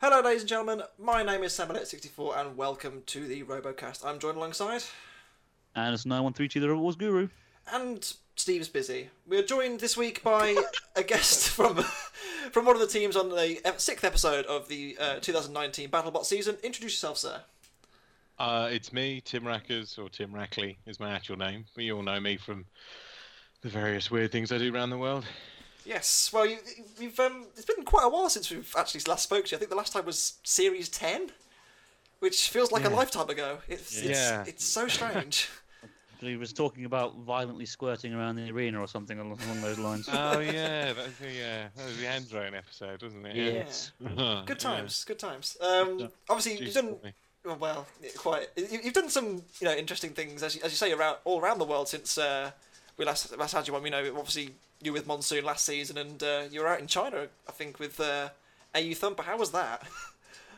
Hello, ladies and gentlemen. My name is Samuel64, and welcome to the RoboCast. I'm joined alongside, Anderson9132 the Robot Wars Guru. and Steve's busy. We are joined this week by a guest from from one of the teams on the sixth episode of the uh, 2019 BattleBot season. Introduce yourself, sir. Uh, it's me, Tim Rackers, or Tim Rackley is my actual name. But you all know me from the various weird things I do around the world. Yes. Well, you, you've um, it's been quite a while since we've actually last spoke to you. I think the last time was Series 10, which feels like a lifetime ago. It's it's, Yeah. it's so strange. He was talking about violently squirting around the arena or something along, along those lines. oh yeah, that was the, yeah, that was the Androne episode, wasn't it? Yes. Yeah. Good times, good times. Um, obviously, Jeez, you've done well, well. Quite. you- You've done some, you know, interesting things as you, as you say around all around the world since uh, we last last had you on. You know, obviously you were with Monsoon last season, and uh, you were out in China, I think, with uh, AU Thumper. How was that?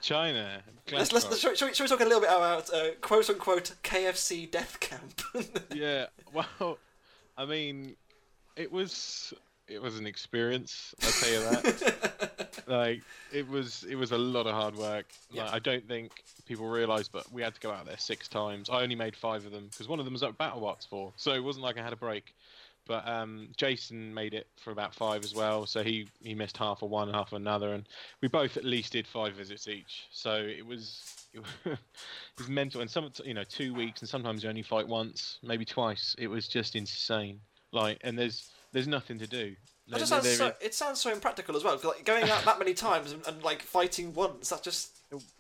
China. let's, let's, Glasgow. shall, we- shall, we, talk a little bit about uh, quote unquote KFC death camp? yeah. Well, I mean, it was it was an experience. I'll tell you that. like it was it was a lot of hard work. Yeah. Like, I don't think people realise, but we had to go out there six times. I only made five of them because one of them was at BattleBots for, so it wasn't like I had a break. But um, Jason made it for about five as well, so he, he missed half of one half of another, and we both at least did five visits each. So it was it was mental, and some you know two weeks, and sometimes you only fight once, maybe twice. It was just insane. Like, and there's there's nothing to do. There- sounds there so, it sounds so impractical as well. Like going out that many times and, and like fighting once, that just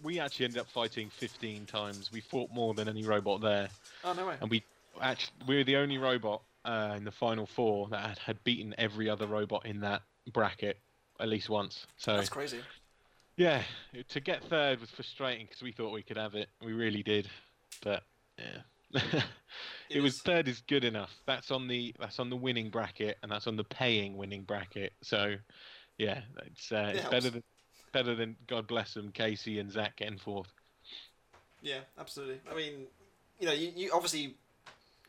we actually ended up fighting 15 times. We fought more than any robot there, oh no way. and we actually we were the only robot uh, in the final four that had, had beaten every other robot in that bracket at least once. So That's crazy. yeah, to get third was frustrating because we thought we could have it. We really did, but yeah. It it was is. third is good enough. That's on the that's on the winning bracket, and that's on the paying winning bracket. So, yeah, it's uh, It it's better than better than God bless them, Casey and Zach getting fourth. Yeah, absolutely. I mean, you know, you, you obviously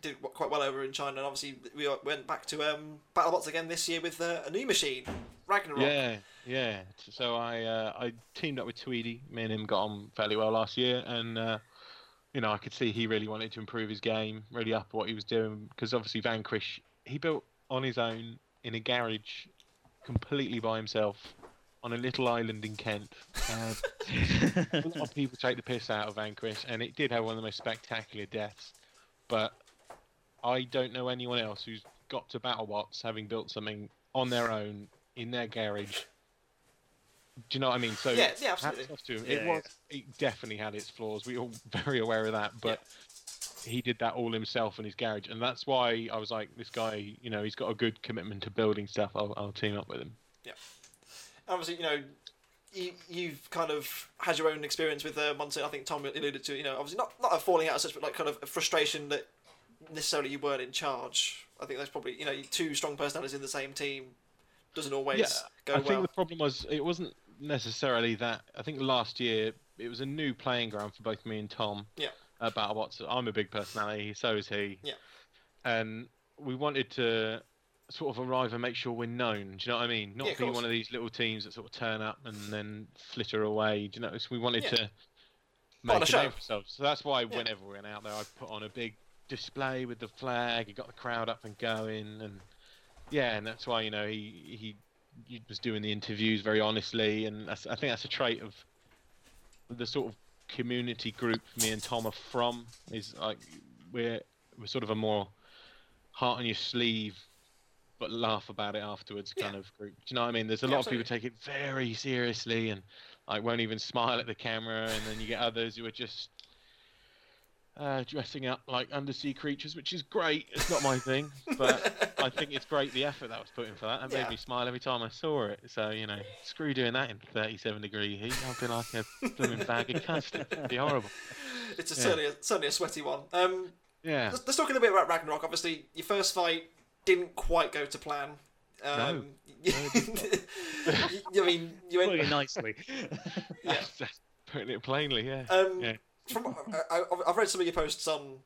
did quite well over in China, and obviously we uh, went back to um, BattleBots again this year with uh, a new machine, Ragnarok. Yeah, yeah. So I uh, I teamed up with Tweedy. Me and him got on fairly well last year, and uh, you know I could see he really wanted to improve his game, really up what he was doing. Because obviously Vanquish, he built on his own in a garage, completely by himself, on a little island in Kent. Uh, a lot of people take the piss out of Vanquish, and it did have one of the most spectacular deaths. But I don't know anyone else who's got to BattleBots having built something on their own in their garage. Do you know what I mean? So Yeah, yeah, absolutely. to him. Yeah, it was it definitely had its flaws. We all very aware of that, but he did that all himself in his garage, and that's why I was like, this guy, you know, he's got a good commitment to building stuff. I'll, I'll team up with him. Yeah, obviously, you know, you, you've kind of had your own experience with uh, Monsoon. I think Tom alluded to, you know, obviously not, not a falling out as such, but like kind of a frustration that necessarily you weren't in charge. I think that's probably, you know, two strong personalities in the same team doesn't always Yeah, go I well. think the problem was it wasn't necessarily that. I think last year it was a new playing ground for both me and Tom. Yeah. At BattleBots, I'm a big personality, so is he. Yeah. And we wanted to sort of arrive and make sure we're known. Do you know what I mean? Not Yeah, be course. one of these little teams that sort of turn up and then flitter away. Do you know? So we wanted Yeah. to make a a, show. name for ourselves. So that's why Yeah. whenever we went out there, I put on a big display with the flag. He got the crowd up and going, and yeah, and that's why you know he he, he was doing the interviews very honestly, and that's, I think that's a trait of the sort of community group me and Tom are from. Is like we're we're sort of a more heart on your sleeve. But laugh about it afterwards, kind Yeah. of group. Do you know what I mean? There's a Yeah, lot of people take it very seriously and like won't even smile at the camera, and then you get others who are just uh, dressing up like undersea creatures, which is great. It's not my thing, but I think it's great the effort that was put in for that. That Yeah. made me smile every time I saw it. So you know, screw doing that in 37 degree heat. I'll be like a blooming bag of custard. It'd be horrible. It's a, Yeah. certainly, a, certainly a sweaty one. Um, Yeah. let's, let's talk a little bit about Ragnarok. Obviously, your first fight didn't quite go to plan. Um, I mean, you Putting went. it nicely. Yeah. That's putting it plainly. Yeah. Um, Yeah. From I, I, I've read some of your posts on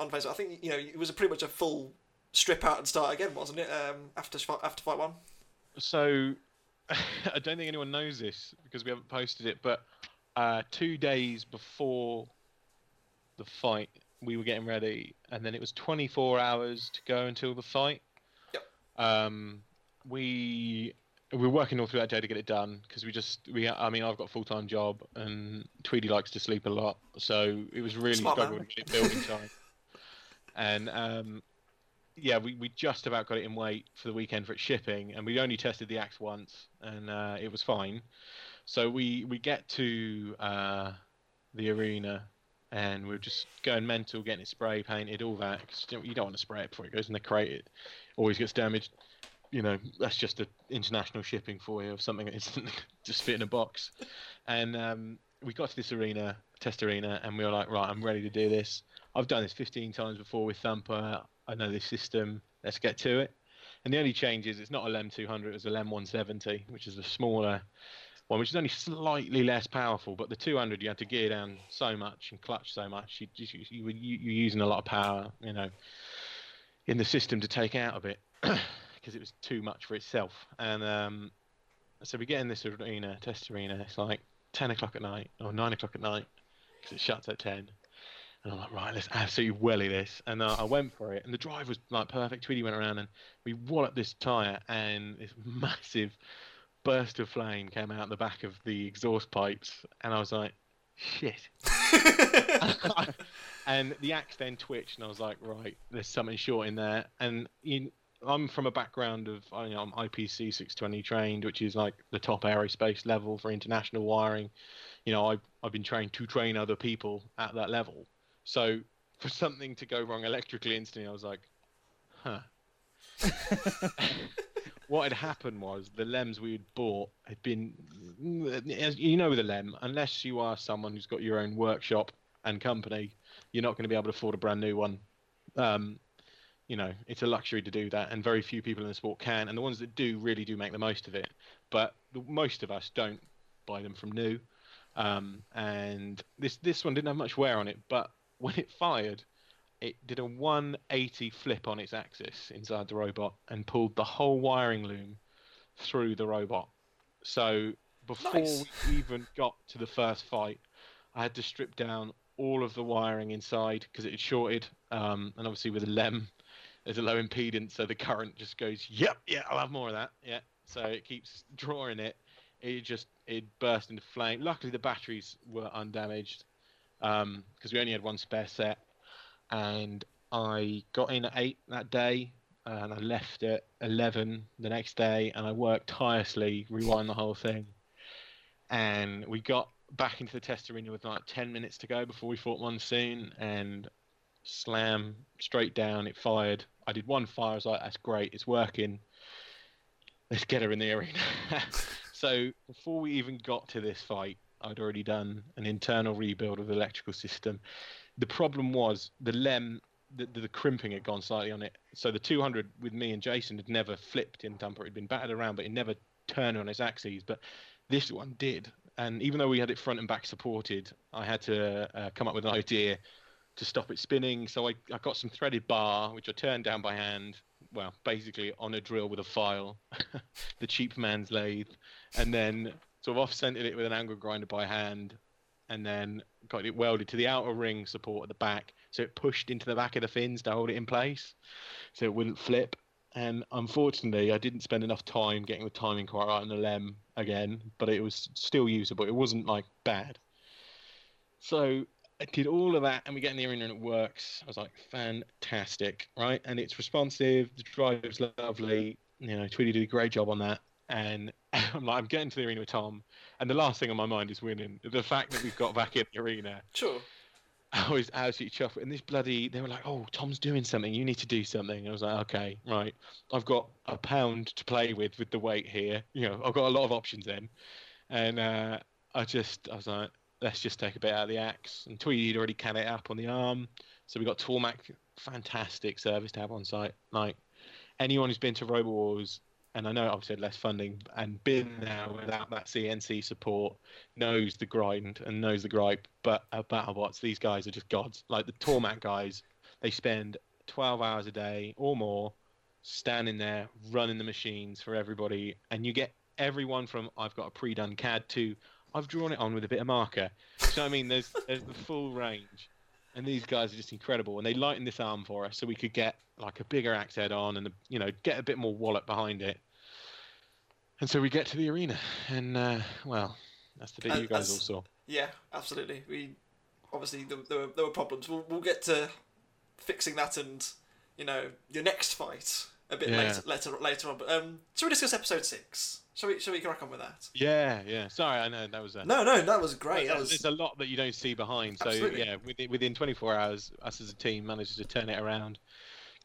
on Facebook. I think you know it was a pretty much a full strip out and start again, wasn't it? Um, after after fight one. so I don't think anyone knows this because we haven't posted it, but uh, two days before the fight, we were getting ready, and then it was 24 hours to go until the fight. Yep. Um, we were working all through that day to get it done because we just we I mean I've got a full time job and Tweedy likes to sleep a lot, so it was really Smart struggling to get in time. and um, yeah, we, we just about got it in weight for the weekend for its shipping, and we only tested the axe once, and uh, it was fine. So we we get to uh, the arena, and we're just going mental, getting it spray painted, all that. 'cause you don't want to spray it before it goes in the crate; it always gets damaged. You know, that's just the international shipping for you of something that instantly just fit in a box. And um, we got to this arena, test arena, and we were like, right, I'm ready to do this. I've done this 15 times before with Thumper. I know this system. Let's get to it. And the only change is it's not a LEM 200, it's a LEM 170, which is a smaller one, which is only slightly less powerful. But the 200, you had to gear down so much and clutch so much. You, you, you, you, you're using a lot of power, you know, in the system to take out of it because it was too much for itself. And um, so we get in this arena, test arena. It's like 10 o'clock at night or 9 o'clock at night because it shuts at 10. And I'm like, right, let's absolutely welly this. And uh, I went for it, and the drive was like perfect. Tweedy went around, and we walloped this tyre, and this massive burst of flame came out the back of the exhaust pipes, and I was like, shit. and the axe then twitched, and I was like, right, there's something short in there. And in, I'm from a background of, I know, I'm IPC 620 trained, which is like the top aerospace level for international wiring. You know, I've, I've been trained to train other people at that level. So for something to go wrong electrically instantly, I was like, huh. what had happened was the lems we had bought had been, as you know, with a lem, unless you are someone who's got your own workshop and company, you're not going to be able to afford a brand new one. Um, you know, it's a luxury to do that, and very few people in the sport can. And the ones that do really do make the most of it. But the, most of us don't buy them from new. Um, and this this one didn't have much wear on it, but when it fired, it did a 180 flip on its axis inside the robot and pulled the whole wiring loom through the robot. So before Nice. we even got to the first fight, I had to strip down all of the wiring inside because it had shorted. Um, and obviously with a LEM, there's a low impedance, so the current just goes, "Yep, yeah, I'll have more of that." Yeah, so it keeps drawing it. It just it burst into flame. Luckily, the batteries were undamaged um, because we only had one spare set, and I got in at eight that day, and I left at eleven the next day, and I worked tirelessly, rewind the whole thing, and we got back into the test arena with like ten minutes to go before we fought Monsoon, and slam straight down. It fired. I did one fire. I was like, "That's great. It's working. Let's get her in the arena." so before we even got to this fight, I'd already done an internal rebuild of the electrical system. The problem was the lem, the, the, the crimping had gone slightly on it. So the 200 with me and Jason had never flipped in Thumper. It had been battered around, but it never turned on its axes. But this one did. And even though we had it front and back supported, I had to uh, come up with an idea to stop it spinning. So I, I got some threaded bar, which I turned down by hand. Well, basically on a drill with a file, the cheap man's lathe, and then sort of off-centered it with an angle grinder by hand, and then got it welded to the outer ring support at the back, so it pushed into the back of the fins to hold it in place, so it wouldn't flip. And unfortunately, I didn't spend enough time getting the timing quite right on the lem again, but it was still usable. It wasn't like bad. So I did all of that, and we get in the arena and it works. I was like, fantastic, right? And it's responsive. The drive's lovely. You know, Tweedy did a great job on that. And I'm like, I'm getting to the arena with Tom, and the last thing on my mind is winning. The fact that we've got back in the arena, Sure. I was absolutely chuffed. And this bloody, they were like, "Oh, Tom's doing something. You need to do something." And I was like, "Okay, right. I've got a pound to play with with the weight here. You know, I've got a lot of options then." And uh, I just, I was like, "Let's just take a bit out of the axe. And Tweedy had already can it up on the arm, so we got Tormach, fantastic service to have on site. Like anyone who's been to Robot Wars, and I know I've said less funding, and been there without that CNC support, knows the grind and knows the gripe. But uh, at BattleBots, these guys are just gods. Like the Tormach guys, they spend 12 hours a day or more standing there running the machines for everybody, and you get everyone from I've got a pre-done CAD to I've drawn it on with a bit of marker. So I mean, there's there's the full range, and these guys are just incredible. And they lightened this arm for us, so we could get like a bigger axe head on, and you know, get a bit more wallet behind it. And so we get to the arena, and uh, well, that's the bit And you guys all saw. Yeah, absolutely. We obviously there, there, were, there were problems. We'll, we'll get to fixing that and you know your next fight a bit Yeah. later later later on. But um, shall we discuss episode six? Shall we shall we crack on with that? Yeah, yeah. Sorry, I know that was a. No, no, that was great. That was There's a lot that you don't see behind. So Absolutely. yeah, within, within 24 hours, us as a team managed to turn it around.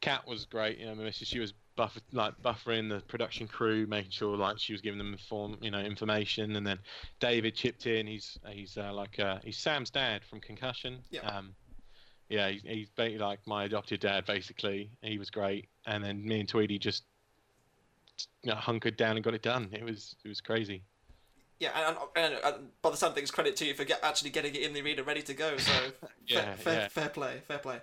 Kat was great. You know, Melissa, she was buff, like buffering the production crew, making sure like she was giving them inform, you know, information. And then David chipped in. He's he's uh, like uh, he's Sam's dad from Concussion. Yeah. Um, yeah, he's, he's like my adopted dad basically. He was great. And then me and Tweedy just you know, hunkered down and got it done. It was it was crazy. yeah, and, and, and by the sound of things, credit to you for get, actually getting it in the arena ready to go. So Yeah, fair, fair, yeah. fair play, fair play.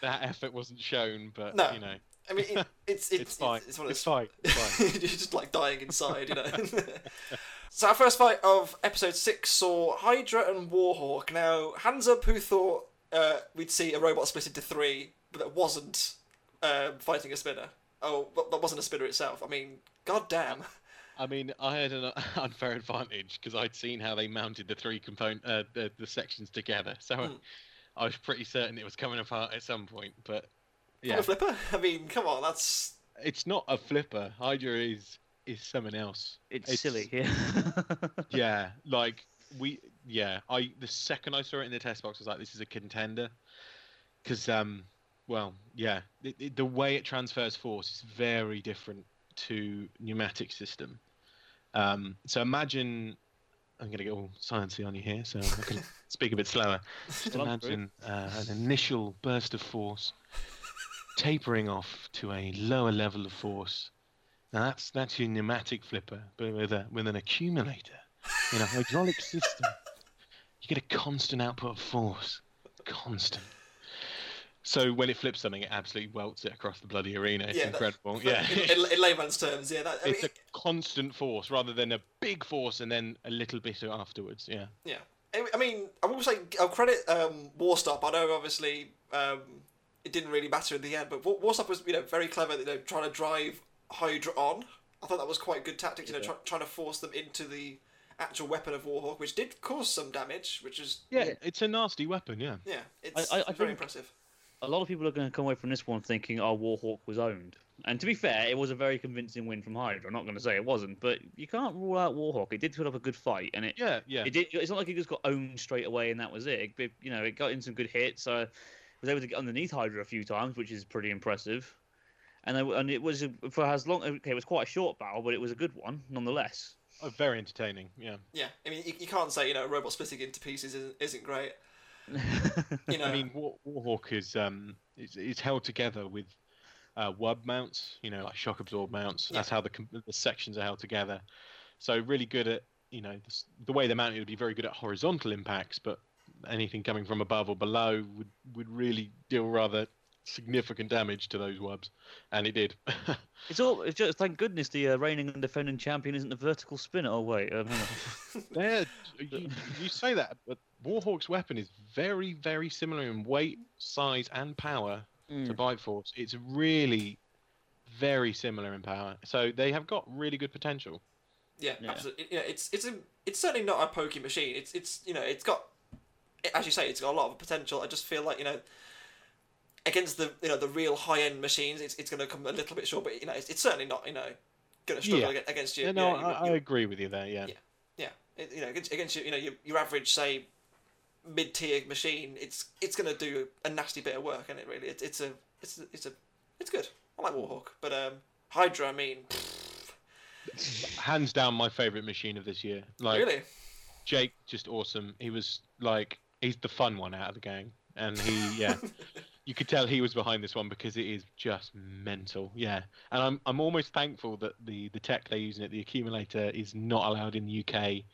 That effort wasn't shown, but No. you know, I mean, it, it's, it's it's, fine. It's, It's those- fine. It's fine. You're just like dying inside, you know. so our first fight of episode six saw Hydra and Warhawk. Now, hands up who thought uh, we'd see a robot split into three, but it wasn't um, fighting a spinner. Oh, but that wasn't a spinner itself. I mean, god damn. I mean, I had an unfair advantage because I'd seen how they mounted the three component, uh, the, the sections together. So Hmm. I was pretty certain it was coming apart at some point. But Yeah. yeah, A flipper? I mean, come on, that's it's not a flipper. Hydra is is someone else. It's, It's- silly. Yeah. Yeah, like we, yeah. I the second I saw it in the test box, I was like, this is a contender. Because um, well, yeah, it, it- the way it transfers force is very different to pneumatic system. Um, so imagine, I'm going to get all sciencey on you here, so I can speak a bit slower. Just Well, I'm through. imagine uh, an initial burst of force tapering off to a lower level of force. Now that's that's your pneumatic flipper, but with a with an accumulator in a hydraulic system, you get a constant output of force, constant. So when it flips something, it absolutely welts it across the bloody arena. It's Yeah, that- incredible. Yeah, in, in, in layman's terms. Yeah, that, I it's mean, a constant force rather than a big force and then a little bit afterwards. Yeah. Yeah, I I mean, I will say I'll credit um, Warstop. I know obviously um, it didn't really matter in the end, but Warstop was you know very clever. You know, trying to drive Hydra on. I thought that was quite good tactics. You know, try, trying to force them into the actual weapon of Warhawk, which did cause some damage, which is Yeah, Yeah. it's a nasty weapon. Yeah. yeah, it's I- I very think- impressive. A lot of people are going to come away from this one thinking, "Oh, Warhawk was owned." And to be fair, it was a very convincing win from Hydra. I'm not going to say it wasn't, but you can't rule out Warhawk. It did put up a good fight, and it Yeah, yeah. it did. It's not like it just got owned straight away and that was it. It- you know, it got in some good hits. So was able to get underneath Hydra a few times, which is pretty impressive. And they, and it was for as long. Okay, it was quite a short battle, but it was a good one nonetheless. Oh, very entertaining. Yeah. Yeah, I mean, you, you can't say you know a robot splitting into pieces isn't, isn't great. You know, I mean, War, Warhawk is um is, is held together with uh, wub mounts, you know, like shock absorb mounts. Yeah. That's how the the sections are held together. So really good at you know the, the way they're mounted would be very good at horizontal impacts, but anything coming from above or below would would really deal rather significant damage to those wubs, and it did. It's all. It's just thank goodness the uh, reigning and defending champion isn't a vertical spinner. Oh wait, um, you, you say that, but Warhawk's weapon is very, very similar in weight, size, and power to Mm. Bite Force. It's really very similar in power. So they have got really good potential. Yeah, Yeah. absolutely. You know, it's it's a it's certainly not a pokey machine. It's it's you know it's got as you say it's got a lot of potential. I just feel like you know against the you know the real high end machines, it's it's going to come a little bit short. But you know it's, it's certainly not you know going to struggle Yeah. against you. Yeah, you no, know, I, your- I agree with you there. Yeah. Yeah. yeah, it, you know against, against your, you know your, your average say mid tier machine, it's it's going to do a nasty bit of work, and it really it's it's a it's a, it's a it's good. I like Warhawk, but um Hydra, I mean, Hands down, my favorite machine of this year. Like really, Jake, just awesome. He was like, he's the fun one out of the gang, and he, yeah. You could tell he was behind this one because it is just mental, yeah. And I'm I'm almost thankful that the the tech they're using at the accumulator is not allowed in the UK,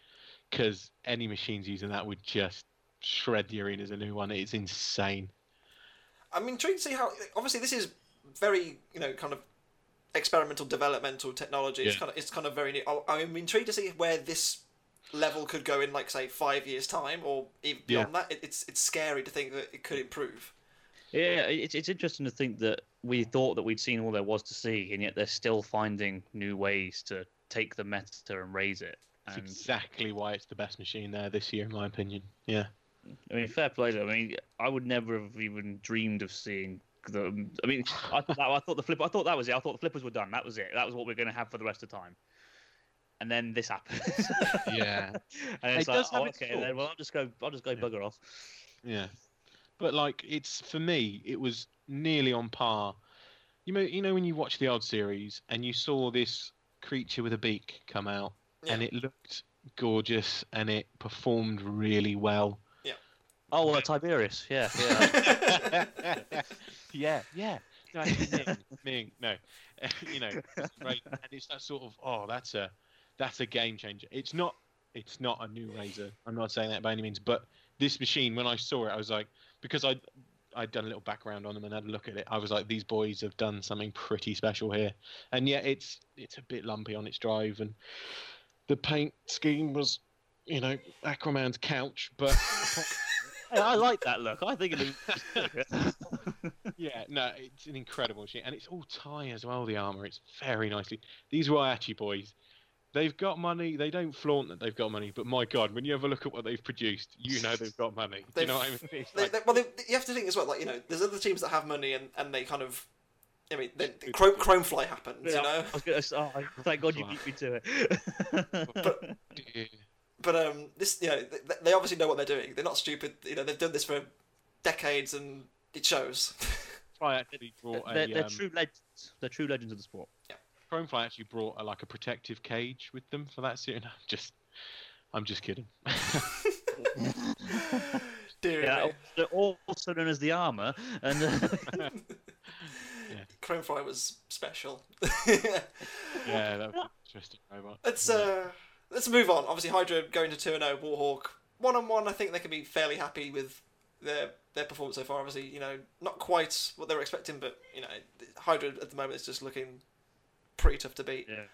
because any machines using that would just shred the arena as a new one. It's insane. I'm intrigued to see how. Obviously, this is very you know kind of experimental developmental technology. It's Yeah. kind of it's kind of very new. I- I'm intrigued to see where this level could go in like say five years time or even Yeah. beyond that. It's it's scary to think that it could improve. Yeah, it's it's interesting to think that we thought that we'd seen all there was to see, and yet they're still finding new ways to take the meta and raise it. That's And exactly why it's the best machine there this year, in my opinion. Yeah. I mean, fair play. Though. I mean, I would never have even dreamed of seeing the. I mean, I thought that, I thought the flip. I thought that was it. I thought the flippers were done. That was it. That was what we are going to have for the rest of the time. And then this happens. Yeah. and it's It like, does have oh, its okay. Then, well, I'll just go. I'll just go Yeah. bugger off. Yeah, but like it's for me, it was nearly on par. You know, you know when you watch the old series and you saw this creature with a beak come out, and it looked gorgeous and it performed really well. Oh well, Tiberius. Yeah, yeah. yeah, yeah. No, actually, Ming, Ming, no, you know, it's great, and it's that sort of oh, that's a that's a game changer. It's not it's not a new Razer. I'm not saying that by any means, but this machine, when I saw it, I was like, because I I'd done a little background on them and had a look at it. I was like, these boys have done something pretty special here, and yet it's it's a bit lumpy on its drive, and the paint scheme was, you know, Aquaman's couch, but. Hey, I like that look. I think it looks. Yeah, no, it's an incredible machine, and it's all tie as well. The armor, it's very nicely. These Whyachi boys, they've got money. They don't flaunt that they've got money, but my God, when you have a look at what they've produced, you know they've got money. Do you know what I mean? It's They, like- they, well, they, you have to think as well. Like you know, there's other teams that have money and, and they kind of. I mean, then Chrome, Chrome Fly happens, you know. I was gonna oh, thank God you beat me to it. But um, this, you know, they, they obviously know what they're doing. They're not stupid. You know, they've done this for decades, and it shows. Fly actually brought a they're, they're um, true legends. They're true legends of the sport. Yeah. Chromefly actually brought a, like a protective cage with them for that series. No, just, I'm just kidding. Dear Yeah, me. they're also known as the armor, and uh, Chrome Fly was special. yeah, that was an interesting robot. let's uh, let's move on. Obviously, Hydra going to two and zero. Warhawk one on one. I think they can be fairly happy with their their performance so far. Obviously, you know, not quite what they were expecting, but you know, Hydra at the moment is just looking pretty tough to beat. yeah,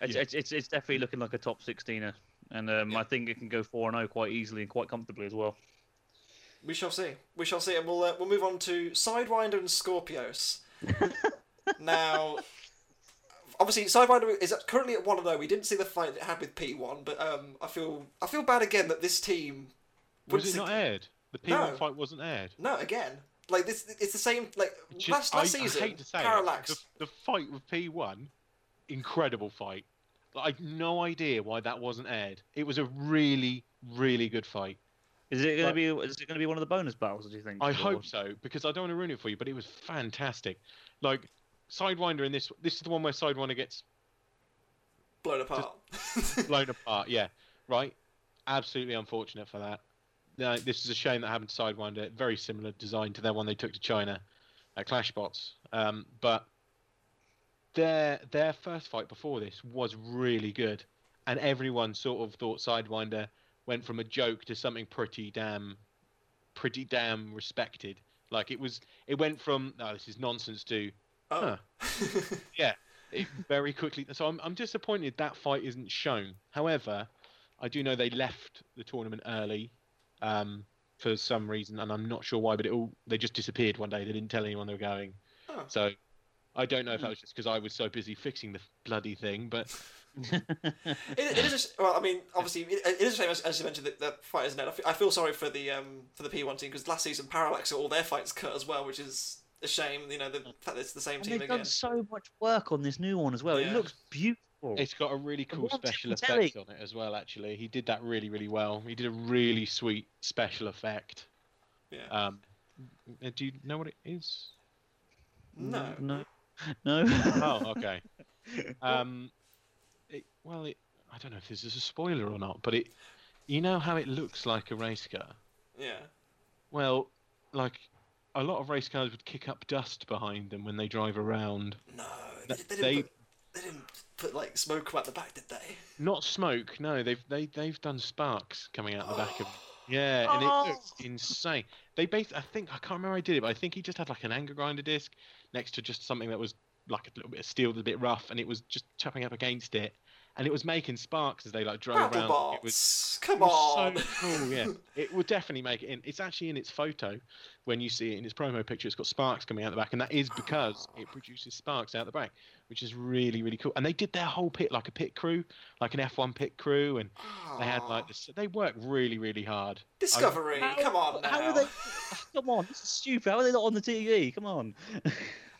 it's, Yeah. It's, it's it's definitely looking like a top 16er, and um, Yeah. I think it can go four and zero quite easily and quite comfortably as well. We shall see. We shall see, and we'll uh, we'll move on to Sidewinder and Skorpios. now, obviously, Sidewinder is currently at one and zero. We didn't see the fight it had with P one, but um, I feel I feel bad again that this team Was wouldn't not aired? The P1 No. fight wasn't aired. No, again, like this. It's the same. Like Just- last last I, season, I hate to say it, Parallax. the, the fight with P1, incredible fight. Like, I've no idea why that wasn't aired. It was a really, really good fight. Is it going to be? Is it going to be one of the bonus battles? Do you think? I Or- hope so because I don't want to ruin it for you, but it was fantastic. Like Sidewinder in this, this is the one where Sidewinder gets blown apart. blown apart. Yeah, right. Absolutely unfortunate for that. No, this is a shame that happened to Sidewinder. Very similar design to their one they took to China at Clashbots. Um, but their their first fight before this was really good, and everyone sort of thought Sidewinder went from a joke to something pretty damn, pretty damn respected. Like it was, it went from no, this is nonsense to oh. it very quickly. So I'm, I'm disappointed that fight isn't shown. However, I do know they left the tournament early um, for some reason, and I'm not sure why. But it all they just disappeared one day. They didn't tell anyone they were going. Oh. So I don't know if that was just because I was so busy fixing the bloody thing. But It, it is. A, well, I mean, obviously, it, it is a shame as, as you mentioned that the fight isn't. I feel, I feel sorry for the um for the P one team because last season Parallax got all their fights cut as well, which is a shame. You know, the fact that it's the same And team they've again. done so much work on this new one as well. Yeah. It looks beautiful. it's got a really cool special Tim Telly. effect on it as well. Actually, he did that really, really well. He did a really sweet special effect. Yeah. Um, uh, do you know what it is? no. no, no. oh, okay. Um, it, well, it, I don't know if this is a spoiler or not, but it, you know how it looks like a race car. Yeah. Well, like a lot of race cars would kick up dust behind them when they drive around. No. They, Th- they, didn't they- put, they didn't put like smoke out the back, did they? Not smoke, no. They've they they've done sparks coming out the back of. Oh. Yeah, and Oh. it looks insane. They base, I think, I can't remember how I did it, but I think he just had like an angle grinder disc next to just something that was like a little bit of steel, was a bit rough, and it was just chopping up against it, and it was making sparks as they like drove around. bots. It was Come it was on. so cool, yeah. It would definitely make it in. It's actually in its photo when you see it in its promo picture. It's got sparks coming out the back, and that is because it produces sparks out the back, which is really, really cool. And they did their whole pit like a pit crew, like an F1 pit crew, and they had like this. They worked really, really hard. Discovery. How- Come on now. How are they? Come on, this is stupid. How are they not on the TV? Come on.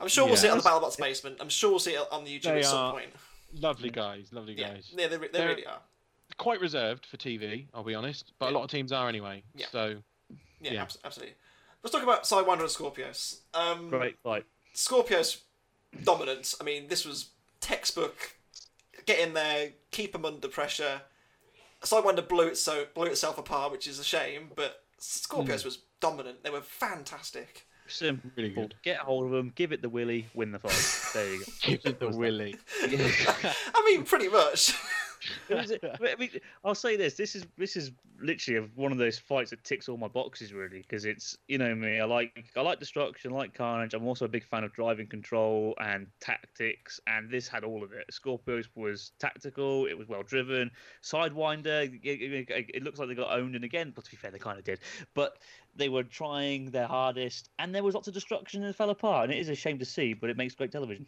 I'm sure we'll see it on the. BattleBots basement. I'm sure we'll see it on the YouTube They at some are- point. Lovely guys, lovely Yeah, guys. yeah, they, they They're really are. Quite reserved for TV, I'll be honest, but a lot of teams are anyway. Yeah. So Yeah, Yeah. abs- absolutely. Let's talk about Sidewinder and Skorpios. Um, Great fight. Skorpios dominance. I mean, this was textbook. Get in there, keep them under pressure. Sidewinder blew it so blew itself apart, which is a shame. But Skorpios Hmm. was dominant. They were fantastic. Simple. Really good. Get hold of them. Give it the willy. Win the fight. There you go. give it the willy. I mean, pretty much. I mean, I'll say this: this is this is literally one of those fights that ticks all my boxes, really, because it's you know me. I like I like destruction, I like carnage. I'm also a big fan of driving control and tactics, and this had all of it. Skorpios was tactical, it was well driven. Sidewinder, it, it, it looks like they got owned, and again, but to be fair, they kind of did. But they were trying their hardest, and there was lots of destruction and it fell apart. And it is a shame to see, but it makes great television,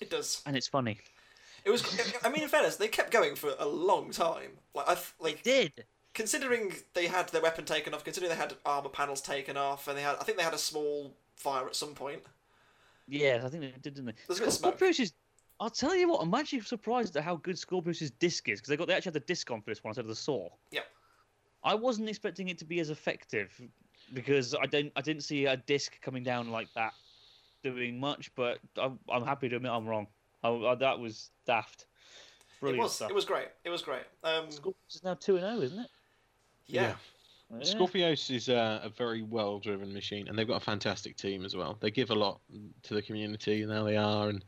it does. and it's funny. It was. I mean, in fairness, they kept going for a long time. Like I th- like Did considering they had their weapon taken off, considering they had armor panels taken off, and they had. I think they had a small fire at some point. Yeah, I think they did, didn't they? There's a bit of smoke. Is. I'll tell you what, I'm actually surprised at how good Skorpios' disc is because they got they actually had the disc on for this one instead of the saw. Yep. I wasn't expecting it to be as effective because I don't I didn't see a disc coming down like that doing much, but I'm, I'm happy to admit I'm wrong. I, I, that was daft. It Brilliant was. stuff. It was great. It was great. Um, Skorpios is now two and zero, isn't it? yeah. Yeah. Skorpios is a, a very well driven machine, and they've got a fantastic team as well. They give a lot to the community, and there they are. And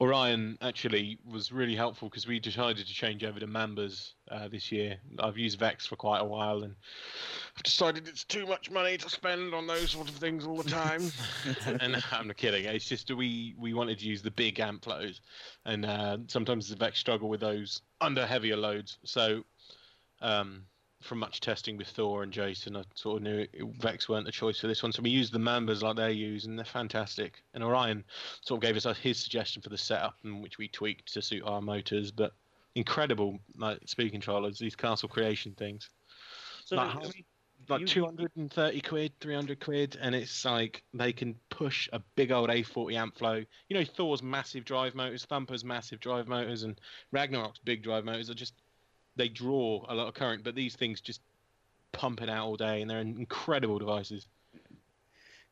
Orion actually was really helpful because we decided to change over to Mambas uh, this year. I've used Vex for quite a while, and I've decided it's too much money to spend on those sort of things all the time. and I'm not kidding. It's just we we wanted to use the big AmpFlows, and uh, sometimes the Vex struggle with those under heavier loads. So. Um, from much testing with Thor and Jason, I sort of knew it, Vex weren't the choice for this one. So we used the Mambas like they use, and they're fantastic. And Orion sort of gave us uh, his suggestion for the setup, and which we tweaked to suit our motors. But incredible, like speed controllers, these castle creation things, So Like how- like you- 230 quid, 300 quid, and it's like they can push a big old A40 AmpFlow. You know, Thor's massive drive motors, Thumper's massive drive motors, and Ragnarok's big drive motors are just they draw a lot of current, but these things just pump it out all day, and they're incredible devices.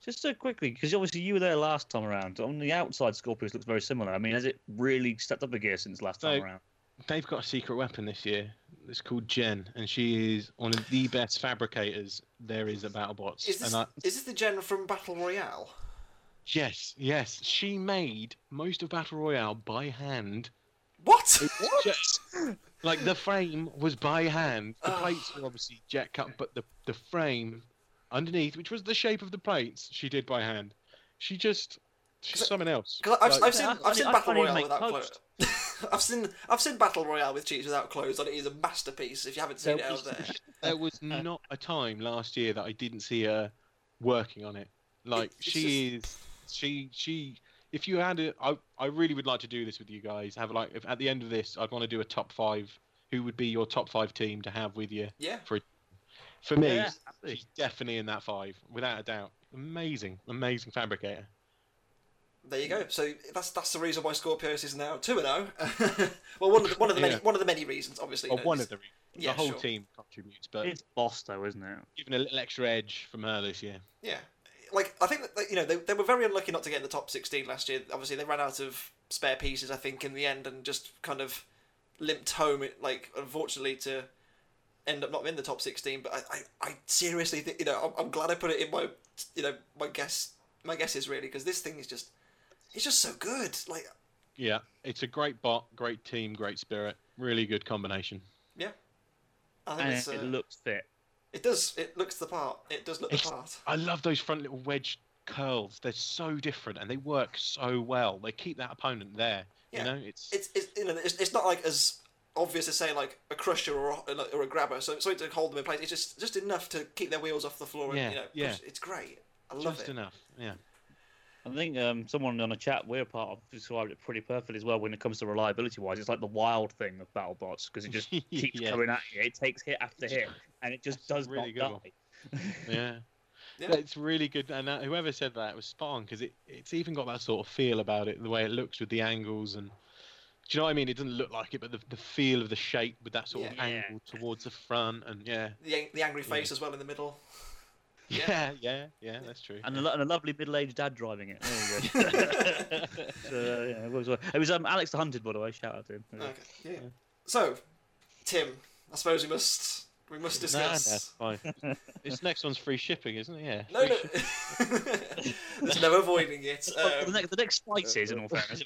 Just so quickly, because obviously you were there last time around. On the outside, Skorpios looks very similar. I mean, has it really stepped up a gear since last time So- around? They've got a secret weapon this year. It's called Jen, and she is one of the best fabricators there is at BattleBots. Is this and I, is this the Jen from Battle Royale? yes, yes, she made most of Battle Royale by hand. What? It's just- like the frame was by hand. The plates were obviously jet cut, but the the frame underneath, which was the shape of the plates, she did by hand. She just she's Cause- someone else. 'Cause I've, Like- I've seen I- I I've seen I Battle can't even Royale without clothes. I've seen I've seen Battle Royale with Cheese without clothes, and it is a masterpiece. If you haven't seen There it was, out there, there was not a time last year that I didn't see her working on it. Like it's she is, she she. If you had it, I I really would like to do this with you guys. Have like if at the end of this, I'd want to do a top five. Who would be your top five team to have with you? yeah. For me, Yeah, she's definitely in that five, without a doubt. Amazing, amazing fabricator. There you go. So that's that's the reason why Skorpios is now two and zero. Oh. well, one of the, one of the many one of the many reasons, obviously. Or one of the reasons. yeah, the whole sure. team contributes, but It's boss though, isn't it? Giving a little extra edge from her this year. Yeah, like I think that that, you know they, they were very unlucky not to get in the top sixteen last year. Obviously, they ran out of spare pieces. I think in the end, and just kind of limped home. Like unfortunately to end up not in the top sixteen. But I, I, I seriously think you know I'm, I'm glad I put it in my you know my guess my guesses really because this thing is just it's just so good. Like Yeah, it's a great bot, great team, great spirit, really good combination. Yeah, I think And it's, it, uh, it looks fit. It does it looks the part. It does look the part. I love those front little wedge curls. They're so different and they work so well. They keep that opponent there. Yeah. You know, it's, It's it's you know it's, it's not like as obvious as say like a crusher or a, or a grabber. So something to hold them in place. It's just just enough to keep their wheels off the floor. And, Yeah, you know, yeah. It's great. I love it. just it. enough. Yeah. I think um, someone on a chat we're part of described it pretty perfectly as well when it comes to reliability wise. It's like the wild thing of BattleBots because it just keeps Yeah. coming at you. It takes hit after hit and it just That's does really not one. die. Yeah. Yeah. It's really good, and that, whoever said that was spot on because it, it's even got that sort of feel about it, the way it looks with the angles, and do you know what I mean? It doesn't look like it, but the, the feel of the shape with that sort of Yeah. Yeah. angle towards the front, and yeah, The the angry face as well in the middle. Yeah. yeah, yeah, yeah, that's true. And a, and a lovely middle-aged dad driving it. There you go. so, uh, yeah, it was, it was um, Alex the Hunted, by the way. Shout out to him. Okay. Yeah. So, Tim, I suppose we must we must Nah, nah, discuss. fine. this next one's free shipping, isn't it? Yeah. No, free no. There's no avoiding it. Oh, the, Um, next, the next fight is, in all fairness.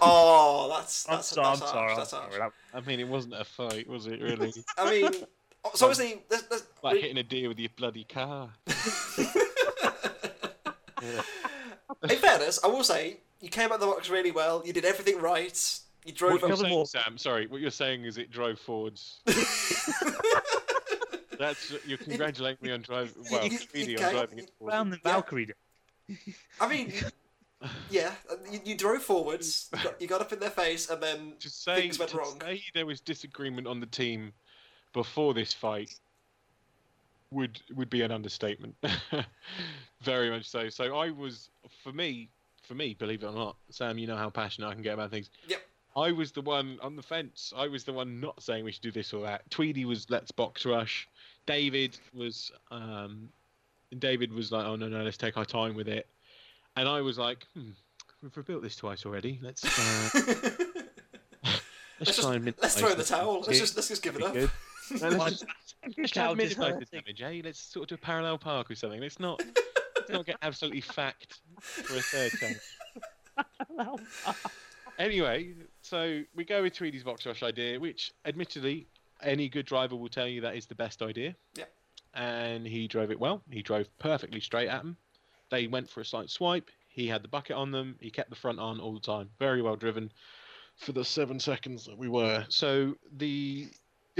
oh, that's I'm that's, sorry. I'm harsh, sorry. That's harsh. sorry. I mean, it wasn't a fight, was it? Really? I mean, Oh, so obviously, there's, there's, like hitting a deer with your bloody car. Yeah. in fairness, I will say you came out of the box really well. You did everything right. You drove What you're saying, more. Sam, sorry, what you're saying is it drove forwards. That's you're congratulating me on driving. Well, You- you Tweedy on driving it forward. Round the Yeah. Valkyrie. I mean, yeah, you, you drove forwards. You got, you got up in their face, and then To say, things went to wrong. say there was disagreement on the team before this fight would would be an understatement. Very much so. So I was, for me, for me, believe it or not, Sam, you know how passionate I can get about things. Yep. I was the one on the fence. I was the one not saying we should do this or that. Tweedy was let's box rush. David was um, David was like, oh no no, let's take our time with it. And I was like, hmm, we've rebuilt this twice already. Let's uh, let's, Let's just- let's throw the towel. Let's just let's just give it up. Good. No, let's just, This let's cow have just minimise hurt damage, eh? Let's sort of do a parallel park or something. Let's not let's not get absolutely fact for a third time. Anyway, so we go with Tweedy's box rush idea, which admittedly any good driver will tell you that is the best idea. Yeah. And he drove it well. He drove perfectly straight at them. They went for a slight swipe. He had the bucket on them. He kept the front on all the time. Very well driven for the seven seconds that we were. So the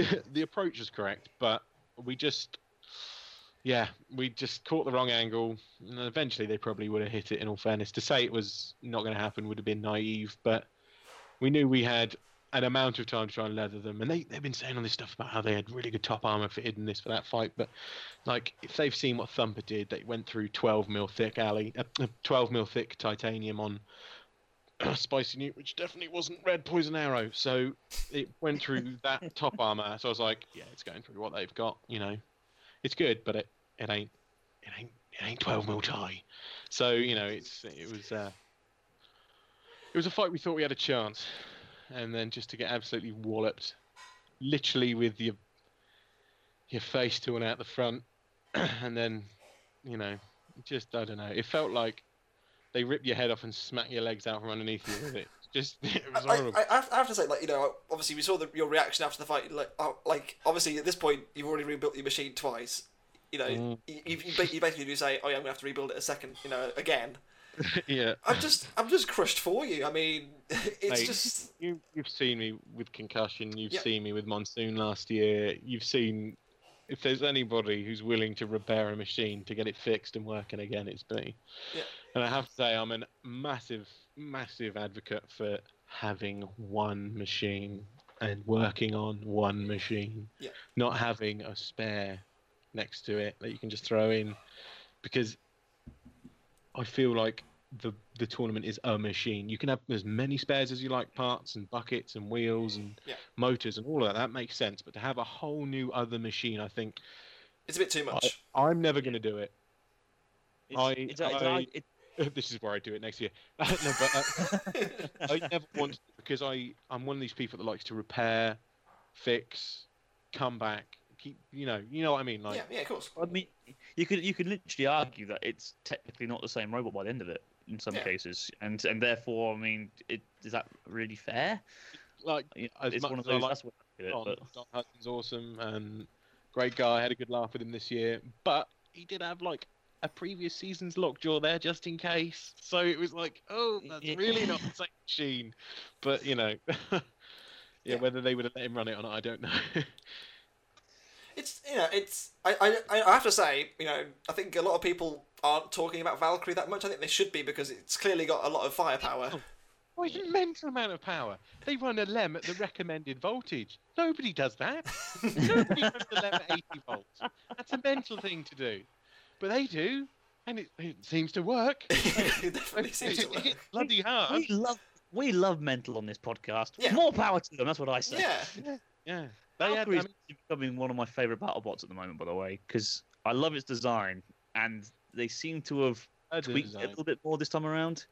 the approach is correct, but we just yeah, we just caught the wrong angle. And eventually, they probably would have hit it. In all fairness, to say it was not going to happen would have been naive. But we knew we had an amount of time to try and leather them, and they they've been saying all this stuff about how they had really good top armor fitted in this for that fight. But like, if they've seen what Thumper did, they went through 12 mil thick alley, uh, 12 mil thick titanium on. Spicy Newt, which definitely wasn't red poison arrow, so it went through that top armor. So I was like, yeah, it's going through what they've got, you know it's good, but it, it ain't it ain't it ain't twelve mil tie. So you know it's it was uh, it was a fight we thought we had a chance, and then just to get absolutely walloped, literally with your your face torn out the front, and then you know just I don't know. It felt like they rip your head off and smack your legs out from underneath you with it. Just it was I, horrible. I, I have- I have to say, like you know, obviously we saw the, your reaction after the fight. Like, oh, like obviously at this point you've already rebuilt your machine twice. You know, Mm. you, you, you basically do say, "Oh yeah, I'm gonna have to rebuild it a second, you know, again." yeah. I'm just, I'm just crushed for you. I mean, it's just, You, you've seen me with concussion. You've Yep. seen me with monsoon last year. You've seen if there's anybody who's willing to repair a machine to get it fixed and working again, it's me. Yeah. And I have to say, I'm a massive, massive advocate for having one machine and working on one machine, Yeah. not having a spare next to it that you can just throw in, because I feel like the the tournament is a machine. You can have as many spares as you like, parts and buckets and wheels and Yeah. motors and all of that. That makes sense. But to have a whole new other machine, I think it's a bit too much. I'm never going to do it. It's, I- it's, it's, I- it, this is where I do it next year. no, but uh, I never want because I I'm one of these people that likes to repair, fix, come back, keep. You know, you know what I mean. Like, yeah, yeah, of course. I mean, you could you could literally argue that it's technically not the same robot by the end of it in some Yeah. cases, and and therefore, I mean, it, is that really fair? like You know, it's one of those. like that's what I it, Don, but Don Hutson's awesome and great guy. I had a good laugh with him this year, but he did have like a previous season's lockjaw there just in case. So it was like, oh, that's Yeah. really not the same machine. But you know, yeah, Yeah. whether they would have let him run it or not, I don't know. It's you know, it's I, I I have to say, you know, I think a lot of people aren't talking about Valkyrie that much. I think they should be because it's clearly got a lot of firepower. Oh, oh, it's a mental amount of power. They run a LEM at the recommended voltage. Nobody does that. Nobody runs a LEM at 80 volts. That's a mental thing to do. But they do, and it, it seems to work. it definitely seems to It's work. bloody hard. We love we love mental on this podcast. Yeah. More power to them. That's what I say. Yeah, Yeah. They had, I mean, becoming one of my favorite battle bots at the moment, by the way, because I love its design, and they seem to have a tweaked it a little bit more this time around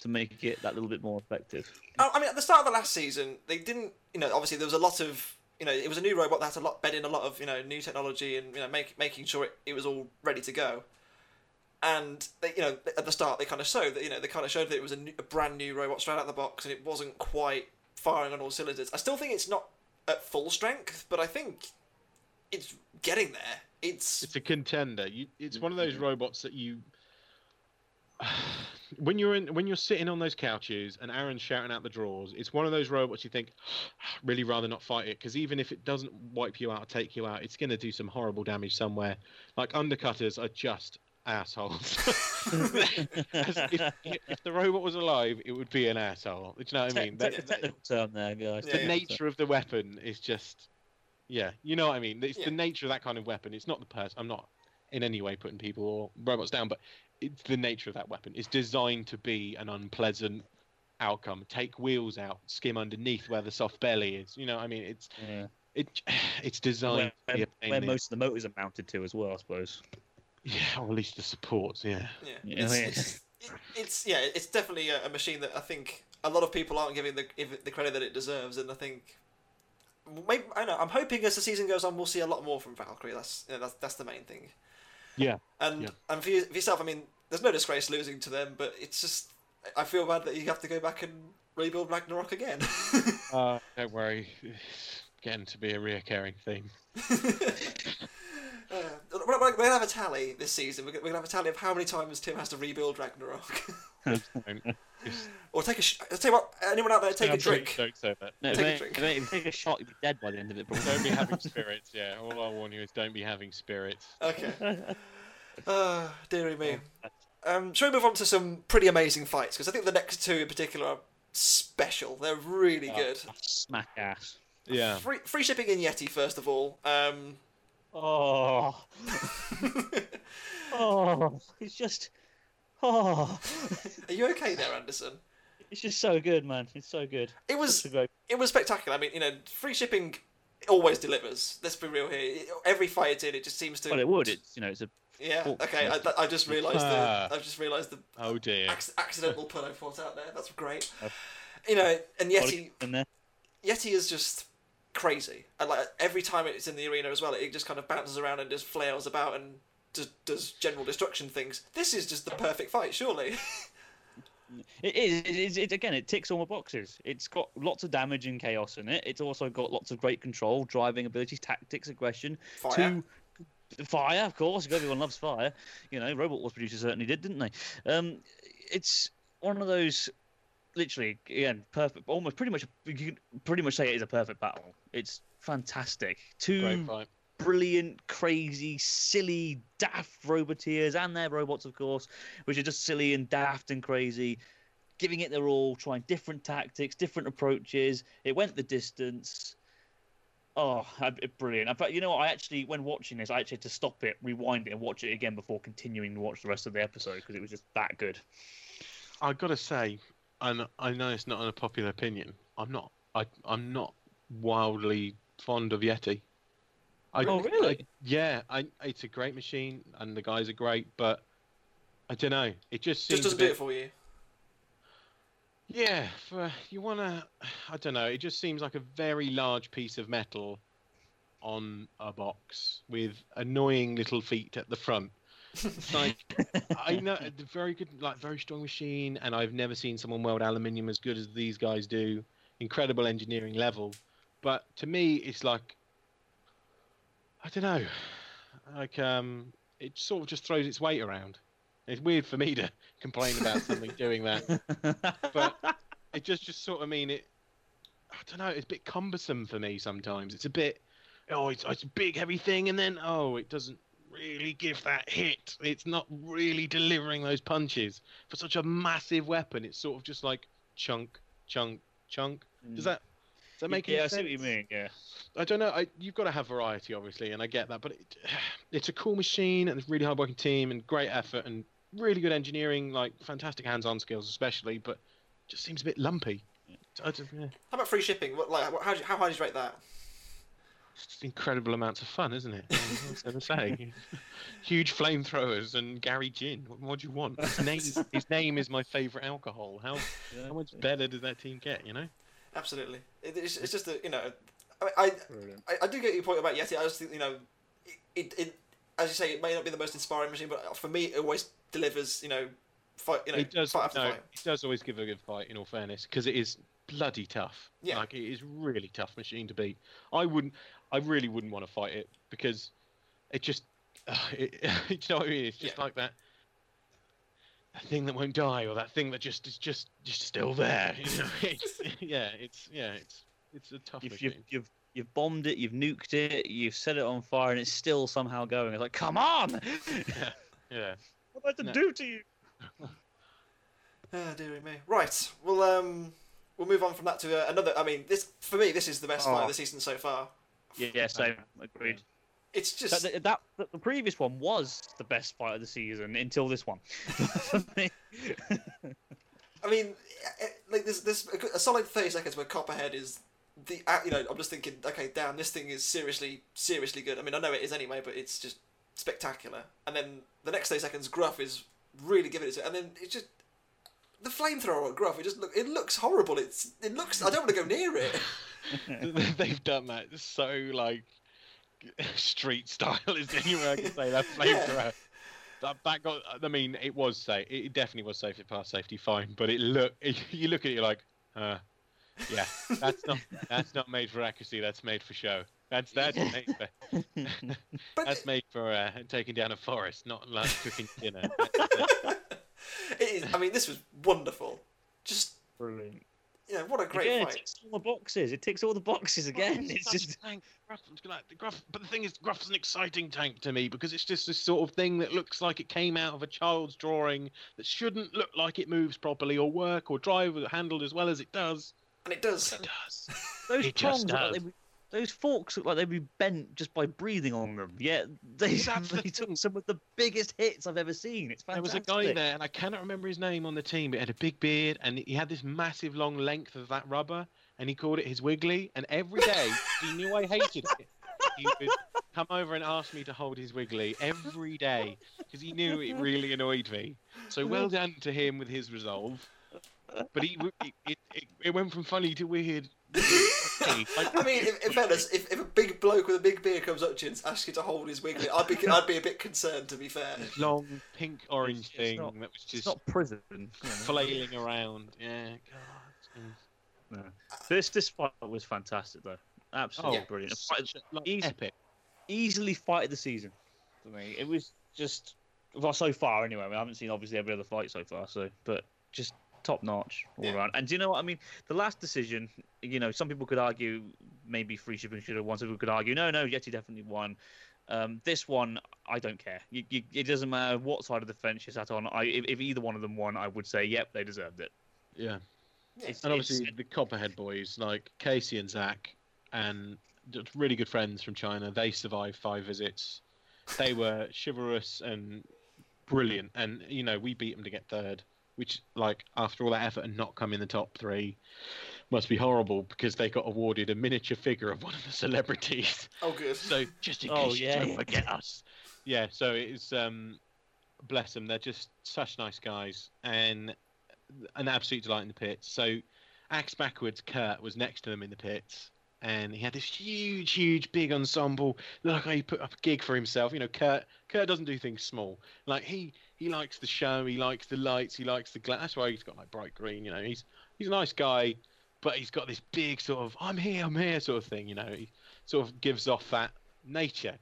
to make it that little bit more effective. I I mean, at the start of the last season, they didn't. You know, obviously there was a lot of. You know, it was a new robot that had a lot bed in a lot of you know new technology and you know make, making sure it, it was all ready to go. And they, you know, at the start they kind of showed that you know they kind of showed that it was a, new, a brand new robot straight out of the box and it wasn't quite firing on all cylinders. I still think it's not at full strength, but I think it's getting there. It's It's a contender. You, it's one of those robots that you. When you're in, when you're sitting on those couches and Aaron's shouting out the drawers, it's one of those robots you think, really rather not fight it because even if it doesn't wipe you out or take you out, it's going to do some horrible damage somewhere. Like undercutters are just assholes. If, if the robot was alive, it would be an asshole. Do you know what I mean? Te- That- te- that- technical term there, guys. The nature of the weapon is just yeah you know what i mean it's Yeah. the nature of that kind of weapon it's not the person i'm not in any way putting people or robots down but it's the nature of that weapon it's designed to be an unpleasant outcome take wheels out skim underneath where the soft belly is you know what i mean it's. Yeah. it it's designed Where, to be a pain where most of the motors are mounted to as well, I suppose. yeah or at least the supports yeah yeah, Yeah, it's, yeah. it's, it's yeah, it's definitely a, a machine that I think a lot of people aren't giving the the credit that it deserves, and I think maybe I know I'm hoping as the season goes on we'll see a lot more from Valkyrie. That's you know, that's that's the main thing. yeah And Yeah. and for, you, for yourself, I mean, there's no disgrace losing to them, but it's just I feel bad that you have to go back and rebuild Ragnarok again. uh, don't worry it's getting to be a reoccurring theme we're, we're gonna have a tally this season. We're gonna, we're gonna have a tally of how many times Tim has to rebuild Ragnarok, or take a. Sh- I'll tell you what. Anyone out there, take a don't- drink. don't say that No, if, Take a you- drink. if, you- take a shot, you'll be dead by the end of it. Probably. Don't be having spirits, yeah. All I'll warn you is don't be having spirits. Okay. Uh, dearie me. Um, shall we move on to some pretty amazing fights? Because I think the next two in particular are special. They're really Oh, good. Smack ass. Yeah. Free, free shipping in Yeti, first of all. Um, Oh, oh, it's just, oh, are you okay there, Anderson? it's just so good, man. It's so good. It was great. it was spectacular. I mean, you know, free shipping always delivers. Let's be real here. Every fight it's in, it just seems to. Well, it would. It's you know, it's a Yeah. Oh, Okay. I, I just realised Ah. the. I've just realised the Oh dear. ac- accidental pun I put out there. That's great. Uh, You know, and Yeti. Yeti in there. Yeti is just crazy, and like every time it's in the arena as well, it just kind of bounces around and just flails about and does, does general destruction things. This is just the perfect fight, surely. It is. It is. It, again, it ticks all my boxes. It's got lots of damage and chaos in it. It's also got lots of great control, driving abilities, tactics, aggression. Fire. Two, fire, of course. Everyone loves fire. You know, Robot Wars producers certainly did, didn't they? Um, it's one of those. Literally, again, perfect. Almost, pretty much, you can pretty much say it is a perfect battle. It's fantastic. Two brilliant, crazy, silly, daft roboteers and their robots, of course, which are just silly and daft and crazy, giving it their all, trying different tactics, different approaches. It went the distance. Oh, brilliant! In fact, you know what? I actually, when watching this, I actually had to stop it, rewind it, and watch it again before continuing to watch the rest of the episode because it was just that good. I've got to say, and I know it's not an unpopular opinion. I'm not. I, I'm not wildly fond of Yeti. I, Oh, really? I- yeah, I, it's a great machine, and the guys are great, but I don't know. It just seems just doesn't a bit, do it for you. Yeah, for, you want to. I don't know. It just seems like a very large piece of metal on a box with annoying little feet at the front. Like I know a very good, like very strong machine, and I've never seen someone weld aluminium as good as these guys do. Incredible engineering level, but to me, it's like I don't know. Like um, it sort of just throws its weight around. It's weird for me to complain about something doing that, but it just just sort of mean it. I don't know. It's a bit cumbersome for me sometimes. It's a bit. Oh, it's, it's a big heavy thing, and then oh, it doesn't really give that hit. It's not really delivering those punches for such a massive weapon. It's sort of just like chunk, chunk, chunk. Does mm. that does that make yeah, any I sense? see what you mean. Yeah. I don't know. I, you've got to have variety, obviously, and I get that. But it, it's a cool machine and it's a really hard-working team and great effort and really good engineering, like fantastic hands-on skills, especially. But just seems a bit lumpy. I don't- yeah. How about free shipping? What, like, how, how high do you rate that? Just incredible amounts of fun, isn't it? What was I going to say? Huge flamethrowers and Gary Gin. What more do you want? His name, his name is my favourite alcohol. How, how much better does that team get? You know? Absolutely. It's, it's just a you know, I, I, I I do get your point about Yeti. I just think you know, it, it as you say, it may not be the most inspiring machine, but for me, it always delivers. You know, fight. You know, it does. fight after no, fight. it does always give a good fight. In all fairness, because it is bloody tough. Yeah. Like it is really tough machine to beat. I wouldn't. I really wouldn't want to fight it because it just. Uh, it, you know what I mean? It's just Yeah. like that. That thing that won't die, or that thing that just is just just still there. You know? it's, yeah, it's yeah, it's it's a tough You've, you've, you've, you've bombed it, you've nuked it, you've set it on fire, and it's still somehow going. It's like, come on! Yeah. yeah. what am I to No. do to you? Ah, dearie me. Right. Well, um, we'll move on from that to uh, another. I mean, this for me, this is the best fight Oh. of the season so far. Yeah, same. Agreed. It's just That, that, that- the previous one was the best fight of the season until this one. I mean, eh, like there's there's a, solid thirty seconds where Copperhead is the you know I'm just thinking okay damn this thing is seriously seriously good. I mean I know it is anyway, but it's just spectacular. And then the next thirty seconds, Gruff is really giving it to, and then it's just the flamethrower at Gruff. It just look it looks horrible. It's it looks I don't want to go near it. They've done that so like street style is the only way I can say that Yeah. That, that got. I mean, it was safe. It definitely was safe. It passed safety fine. But it look. You look at it you're like, uh, yeah, that's not. That's not made for accuracy. That's made for show. That's that's made for. That's made for uh, taking down a forest, not like cooking dinner. it is. I mean this was wonderful. Just Brilliant. You know what a great Again, it ticks all the boxes. It ticks all the boxes again. It's Such just tank. Gruff, like, the Gruff, but the thing is, Gruff's an exciting tank to me because it's just this sort of thing that looks like it came out of a child's drawing that shouldn't look like it moves properly or work or drive or handled as well as it does. And it does. It does. those It prongs look like does. they were- those forks look like they'd be bent just by breathing on them. Yet they, they took some of the biggest hits I've ever seen. It's fantastic. There was a guy there, and I cannot remember his name on the team, but he had a big beard and he had this massive long length of that rubber, and he called it his wiggly. And every day, he knew I hated it. He would come over and ask me to hold his wiggly every day because he knew it really annoyed me. So well done to him with his resolve. But he, it, it, it went from funny to weird. Like, I mean, in, in fairness, if, if a big bloke with a big beard comes up to you and asks you to hold his wiggly, I'd be I'd be a bit concerned. To be fair, long pink orange it's thing not- that was It's just not prison. you know. flailing around. Yeah, God. This this fight was fantastic though. Absolutely Yeah. brilliant. Fight- Such like, easy- epic. easily fight of the season for me. It was just well so far anyway. I, mean, I haven't seen obviously every other fight so far, so but just top notch all Yeah. around. And do you know what I mean? The last decision, you know, some people could argue maybe free shipping should have won. Some people could argue no, no, Yeti definitely won. Um, this one, I don't care. You, you, it doesn't matter what side of the fence you sat on. I, if, if either one of them won, I would say, yep, they deserved it. Yeah. It's, And it's- obviously the Copperhead boys, like Casey and Zach, and just really good friends from China, they survived five visits. They were chivalrous and brilliant, and you know we beat them to get third, which like after all that effort and not come in the top three, must be horrible because they got awarded a miniature figure of one of the celebrities. oh good. So just in Oh, case yeah. you don't forget us. Yeah, so it's um bless them, they're just such nice guys and an absolute delight in the pits. So axe backwards, Kurt was next to them in the pits and he had this huge, huge big ensemble. Look how he put up a gig for himself. You know, Kurt Kurt doesn't do things small. Like he he likes the show, he likes the lights, he likes the glass. That's why he's got like bright green, you know. He's he's a nice guy, but he's got this big sort of I'm here, I'm here sort of thing, you know. He sort of gives off that nature.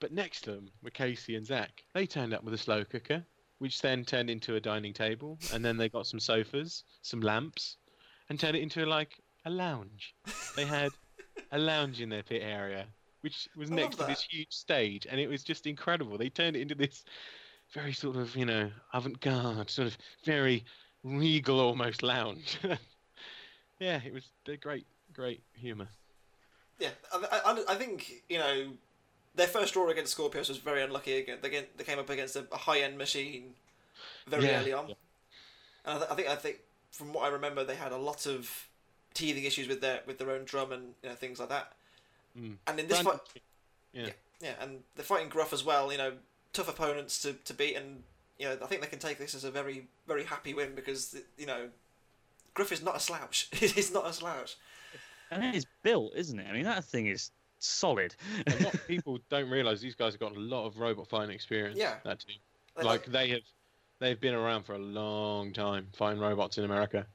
But next to them were Casey and Zach. They turned up with a slow cooker, which then turned into a dining table, and then they got some sofas, some lamps, and turned it into like a lounge. They had a lounge in their pit area, which was I next to this huge stage, and it was just incredible. They turned it into this very sort of, you know, avant-garde, sort of very regal almost lounge. yeah, it was they're great, great humour. Yeah, I, I, I think you know their first draw against Skorpios was very unlucky. They, they came up against a, a high-end machine very Yeah, early on, yeah. and I, th- I think I think from what I remember, they had a lot of teething issues with their with their own drum and you know things like that. Mm. And in this fight, yeah. yeah, and they're fighting Gruff as well. You know, tough opponents to, to beat, and you know I think they can take this as a very very happy win because you know Gruff is not a slouch. He's not a slouch. And it is built, isn't it? I mean, that thing is solid. a lot of people don't realise these guys have got a lot of robot fighting experience. Yeah. that team. They- Like they have, they've been around for a long time fighting robots in America.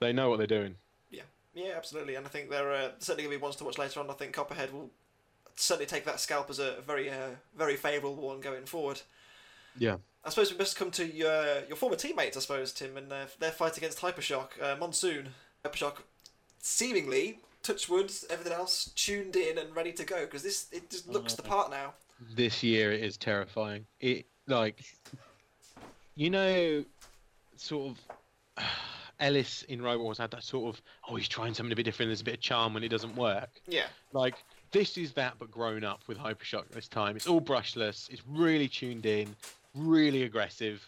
They know what they're doing. Yeah, Yeah, absolutely, and I think they're uh, certainly going to be ones to watch later on. I think Copperhead will certainly take that scalp as a very, uh, very favourable one going forward. Yeah. I suppose we must come to your your former teammates, I suppose, Tim, and uh, their fight against Hypershock. Uh, Monsoon, Hypershock, seemingly Touchwood, everything else tuned in and ready to go because this it just looks the part now. This year it is terrifying. It like, you know, sort of. Ellis in Robot Wars had that sort of oh he's trying something a bit different. There's a bit of charm when it doesn't work. Yeah, Like this is that, but grown up with Hypershock this time. It's all brushless. It's really tuned in, really aggressive,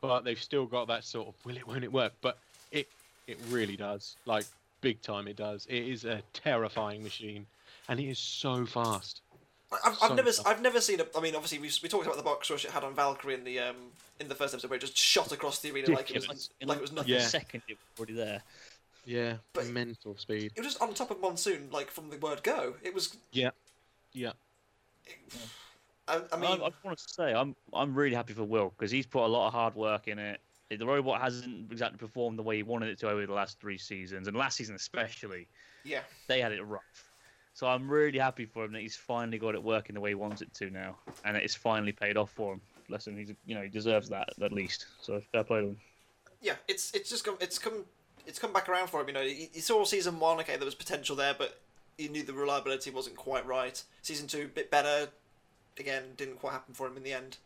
but they've still got that sort of will it, won't it work? But it it really does. Like big time, it does. It is a terrifying machine, and it is so fast. I- I've, I've So never tough. I've never seen a. I mean, obviously we, we talked about the box rush it had on Valkyrie in the um in the first episode where it just shot across the arena like it was Ridiculous. In like it was nothing. Yeah. second, it was already there. Yeah, But- mental speed. It was just on top of Monsoon, like from the word go. It was. Yeah, yeah. I, I mean, I, I want to say I'm I'm really happy for Will because he's put a lot of hard work in it. The robot hasn't exactly performed the way he wanted it to over the last three seasons, and last season especially, yeah, they had it rough. So I'm really happy for him that he's finally got it working the way he wants it to now, and it's finally paid off for him. Bless him, he's you know he deserves that at least. So fair play to him. yeah. It's it's just come it's come it's come back around for him. You know, you, you saw season one. Okay, there was potential there, but you knew the reliability wasn't quite right. Season two, a bit better. Again, didn't quite happen for him in the end.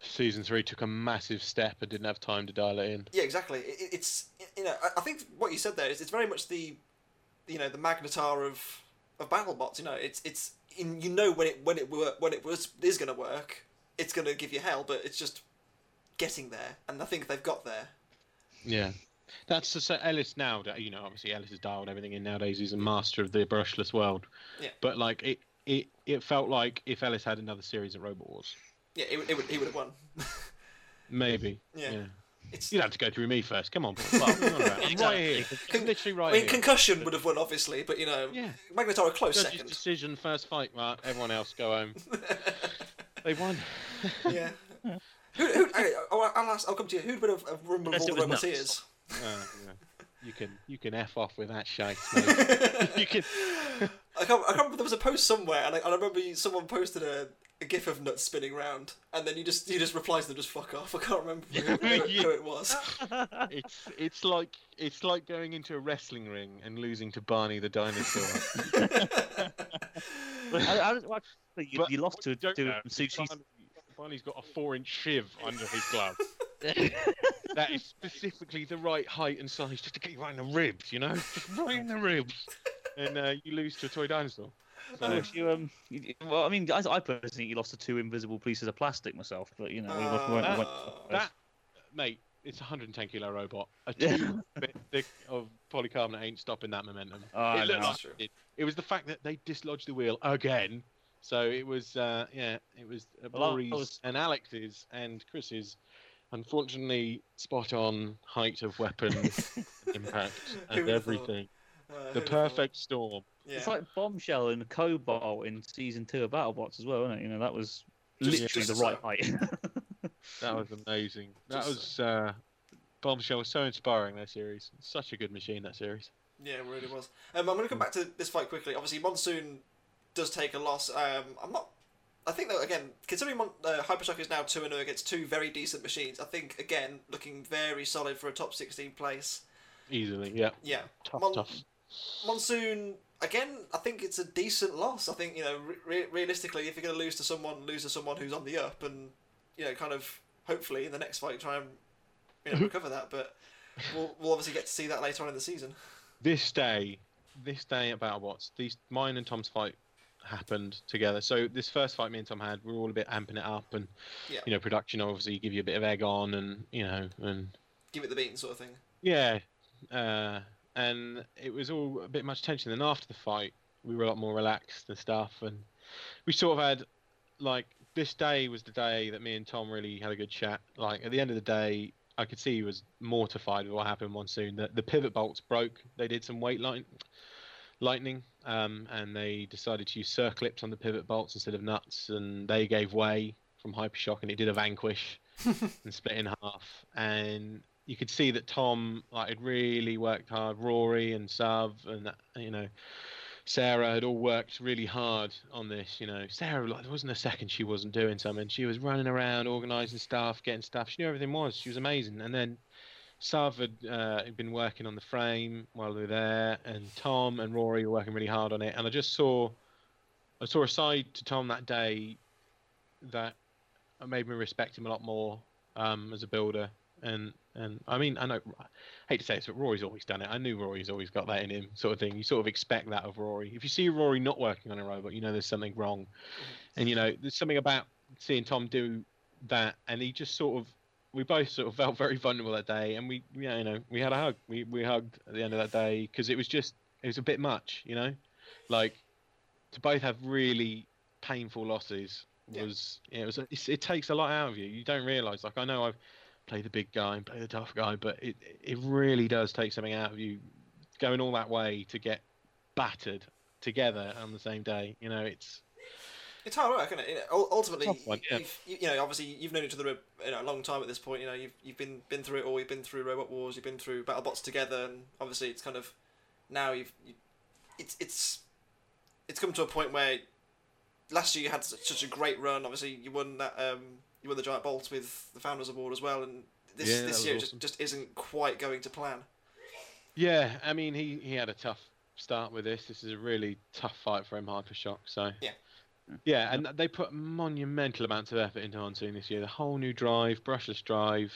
Season three took a massive step and didn't have time to dial it in. Yeah, exactly. It, it- it's you know I, I think what you said there is it's very much the you know the magnetar of of BattleBots. You know, it's it's in, you know when it when it wor- when it was is going to work, it's going to give you hell, but it's just getting there, and I think they've got there. Yeah. That's the so Ellis now. You know, obviously Ellis has dialed everything in nowadays. He's a master of the brushless world. Yeah. But like it, it, it felt like if Ellis had another series of Robot Wars, Yeah, it, would- it would he would have won. maybe. Yeah. Yeah. It's You'd have to go through me first. Come on. Well, come on about it. I'm right here. Con- Literally right I mean, here. concussion would have won, obviously, but you know, Yeah. Magnetar a close Judge's second. decision, first fight. Well, everyone else go home. they won. yeah. who, who, okay, I'll, oh, I'll, ask, I'll come to you. Who'd win a, a of Unless all the was Roboteers? Uh, yeah. You can you can f off with that shite. mate. you can. I can't, I can't remember. There was a post somewhere, and I, I remember someone posted a, a gif of nuts spinning round, and then you just you just replied to them, just fuck off. I can't remember who, who, who it was. It's it's like it's like going into a wrestling ring and losing to Barney the dinosaur. I, I, I, you, But you lost to you don't to sushi. Barney, Barney's got a four-inch shiv under his glove. That is specifically the right height and size just to get you right in the ribs, you know, just right in the ribs, and uh, you lose to a toy dinosaur. I So, wish you, um, you- well, I mean, I, I personally think you lost to two invisible pieces of plastic myself, but you know, we went- went- Uh, that, mate, it's a 110 kilo robot. A two bit thick of polycarbonate ain't stopping that momentum. Oh, it, looked know. like True. it, it was the fact that they dislodged the wheel again. So it was, uh, yeah, it was uh, Well, Rory's was- and Alex's and Chris's, unfortunately, spot on height of weapon impact and everything. uh, The who'd thought? perfect storm. Yeah. It's like Bombshell and Cobalt in season two of BattleBots as well, isn't it? You know, that was Just- literally just the right height. That was amazing. That Just was uh, Bombshell was so inspiring. That series, such a good machine. That series. Yeah, it really was. Um, I'm going to come back to this fight quickly. Obviously, Monsoon does take a loss. Um, I'm not. I think that again, considering Mon- uh, Hypershock is now two and zero against two very decent machines, I think again looking very solid for a top sixteen place. Easily, yeah. Yeah, Tough, Mon- tough. Monsoon again. I think it's a decent loss. I think you know re- realistically, if you're going to lose to someone, lose to someone who's on the up, and you know, kind of hopefully in the next fight try and you know recover that. But we'll we'll obviously get to see that later on in the season. This day, this day at BattleBots, these mine and Tom's fight happened together. So this first fight me and Tom had, we were all a bit amping it up, and Yeah. you know, production obviously give you a bit of egg on, and you know, and Give it the beating sort of thing. yeah, uh, and it was all a bit much tension. Then after the fight, we were a lot more relaxed and stuff, and we sort of had like this day was the day that me and Tom really had a good chat. Like at the end of the day, I could see he was mortified with what happened monsoon. The the pivot bolts broke. They did some weight line lightning, um, and they decided to use circlips on the pivot bolts instead of nuts, and they gave way from hypershock, and it did a vanquish and split in half. And you could see that Tom like had really worked hard. Rory and Sav and you know Sarah had all worked really hard on this. You know, Sarah like there wasn't a second she wasn't doing something. She was running around, organising stuff, getting stuff. She knew everything was. She was amazing. And then Sav had, uh, been working on the frame while we were there, and Tom and Rory were working really hard on it. And I just saw, I saw a side to Tom that day that made me respect him a lot more um, as a builder. And and I mean, I know, I hate to say it, but Rory's always done it. I knew Rory's always got that in him, sort of thing. You sort of expect that of Rory. If you see Rory not working on a robot, you know there's something wrong. And you know, there's something about seeing Tom do that, and he just sort of, we both sort of felt very vulnerable that day, and we, yeah, you know, we had a hug. We we hugged at the end of that day because it was just, it was a bit much, you know, like to both have really painful losses Yeah. was, it was, it's, it takes a lot out of you. You don't realise. Like I know I've play the big guy and play the tough guy, but it it really does take something out of you going all that way to get battered together on the same day. You know, it's It's hard work, isn't it? You know, ultimately, one, yeah. you've, you, know, obviously, you've known each other a you know, a long time at this point. You know, you've you've been been through it all. You've been through Robot Wars. You've been through BattleBots together, and obviously, it's kind of now you've you, it's it's it's come to a point where last year you had such, a great run. Obviously, you won that um you won the Giant Bolt with the Founders Award as well, and this Yeah, this year awesome. just, just isn't quite going to plan. yeah. I mean, he he had a tough start with this. This is a really tough fight for him, Hypershock. So Yeah. Yeah, and they put monumental amounts of effort into Monsoon this year. The whole new drive, brushless drive.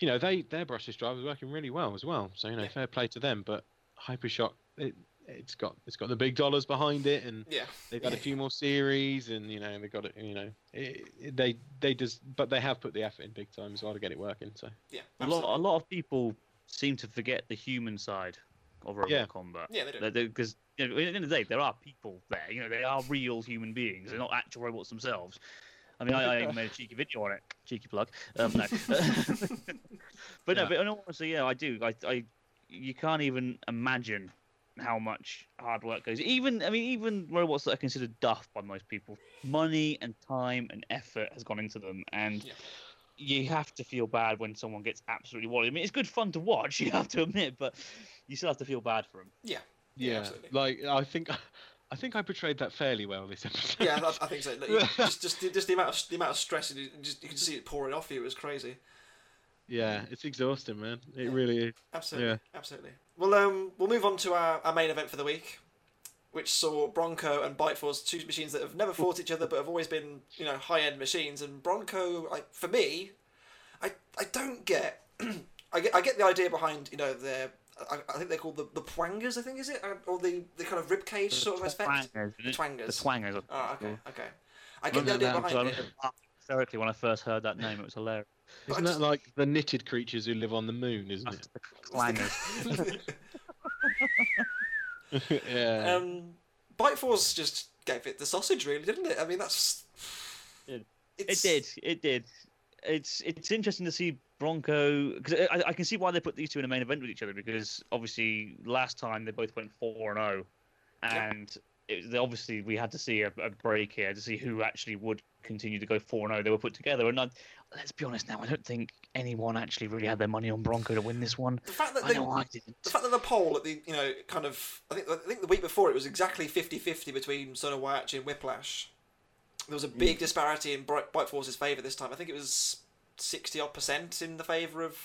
You know, they their brushless drive was working really well as well. So you know, Yeah. fair play to them. But Hypershock, it it's got it's got the big dollars behind it, and Yeah, They've had a few more series, and you know they've got it. You know, it, it- they they just, but they have put the effort in big time as well to get it working. So yeah, A lot, a lot of people seem to forget the human side of robot Yeah. combat. Yeah, they do. Because you know, at the end of the day, there are people there. You know, they are real human beings. They're not actual robots themselves. I mean, I, I even made a cheeky video on it. Cheeky plug. Um, no. but no, Yeah. but honesty, yeah, I do. I, I, you can't even imagine how much hard work goes. Even, I mean, even robots that are considered duff by most people, money and time and effort has gone into them, and Yeah. you have to feel bad when someone gets absolutely walled. I mean, it's good fun to watch, you have to admit, but you still have to feel bad for them. Yeah, Yeah, absolutely. like I think I think I portrayed that fairly well this episode. yeah, I, I think so. You- just, just, the- just the amount of the amount of stress, and you just you can see it pouring off you. It was crazy. yeah, it's exhausting, man. It Yeah. really is. Absolutely, Yeah. absolutely. Well, um, we'll move on to our, our main event for the week, which saw Bronco and Bite Force, two machines that have never fought each other but have always been, you know, high end machines. And Bronco, like for me, I I don't get, I get I get the idea behind, you know, their. I, I think they're called the, the Pwangers, I think is it, Uh, or the, the kind of rib cage sort of aspect. Twangers, The Twangers. The twangers. Oh, okay, okay. I get the idea behind son. it. Hysterically, when I first heard that name, it was hilarious. But Isn't just- that like the knitted creatures who live on the moon? Isn't That's the clangers. yeah. um, Bite Force just gave it the sausage, really, didn't it? I mean, that's. It- It did. It did. It's it's interesting to see Bronco because I, I can see why they put these two in a main event with each other because obviously last time they both went four and oh, zero, Yeah. and it, obviously we had to see a, a break here to see who actually would continue to go four and zero. They were put together, and I, let's be honest now, I don't think anyone actually really had their money on Bronco to win this one. The fact that I they, know I didn't. the fact that the poll at the you know kind of I think I think the week before it was exactly 50-50 between Son of Whyachi and Whiplash. There was a big disparity in Bright, Bite Force's favour this time. I think it was sixty odd percent in the favour of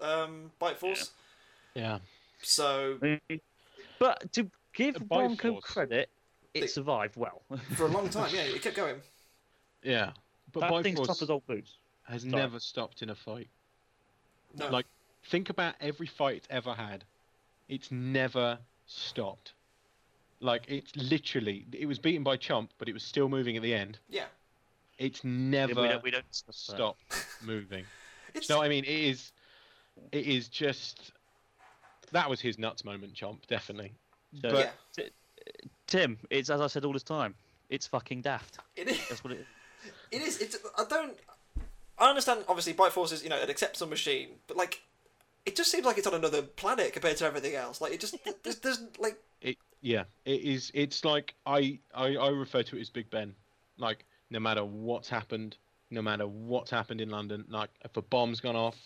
um, Bite Force. Yeah. So But to give The Bronco Bite Force. credit, it They- survived well. for a long time, yeah, it kept going. Yeah. But that thing's Bite Force tough as old boots. has Sorry. never stopped in a fight. No. Like, think about every fight it's ever had. It's never stopped. Like, it's literally, it was beaten by Chomp, but it was still moving at the end. Yeah, It's never we don't, we don't discuss that. stopped moving. it's No, I mean, it is, it is just, that was his nuts moment, Chomp, definitely. So, But- yeah, Tim, it's as I said all this time. It's fucking daft. it is. That's what it is. It is. It's. I don't. I understand. Obviously, Bite Force is you know an acceptable machine, but like, it just seems like it's on another planet compared to everything else. Like it just there's, there's like It, yeah, it is, it's like, I, I, I refer to it as Big Ben. Like, no matter what's happened, no matter what's happened in London, like, if a bomb's gone off,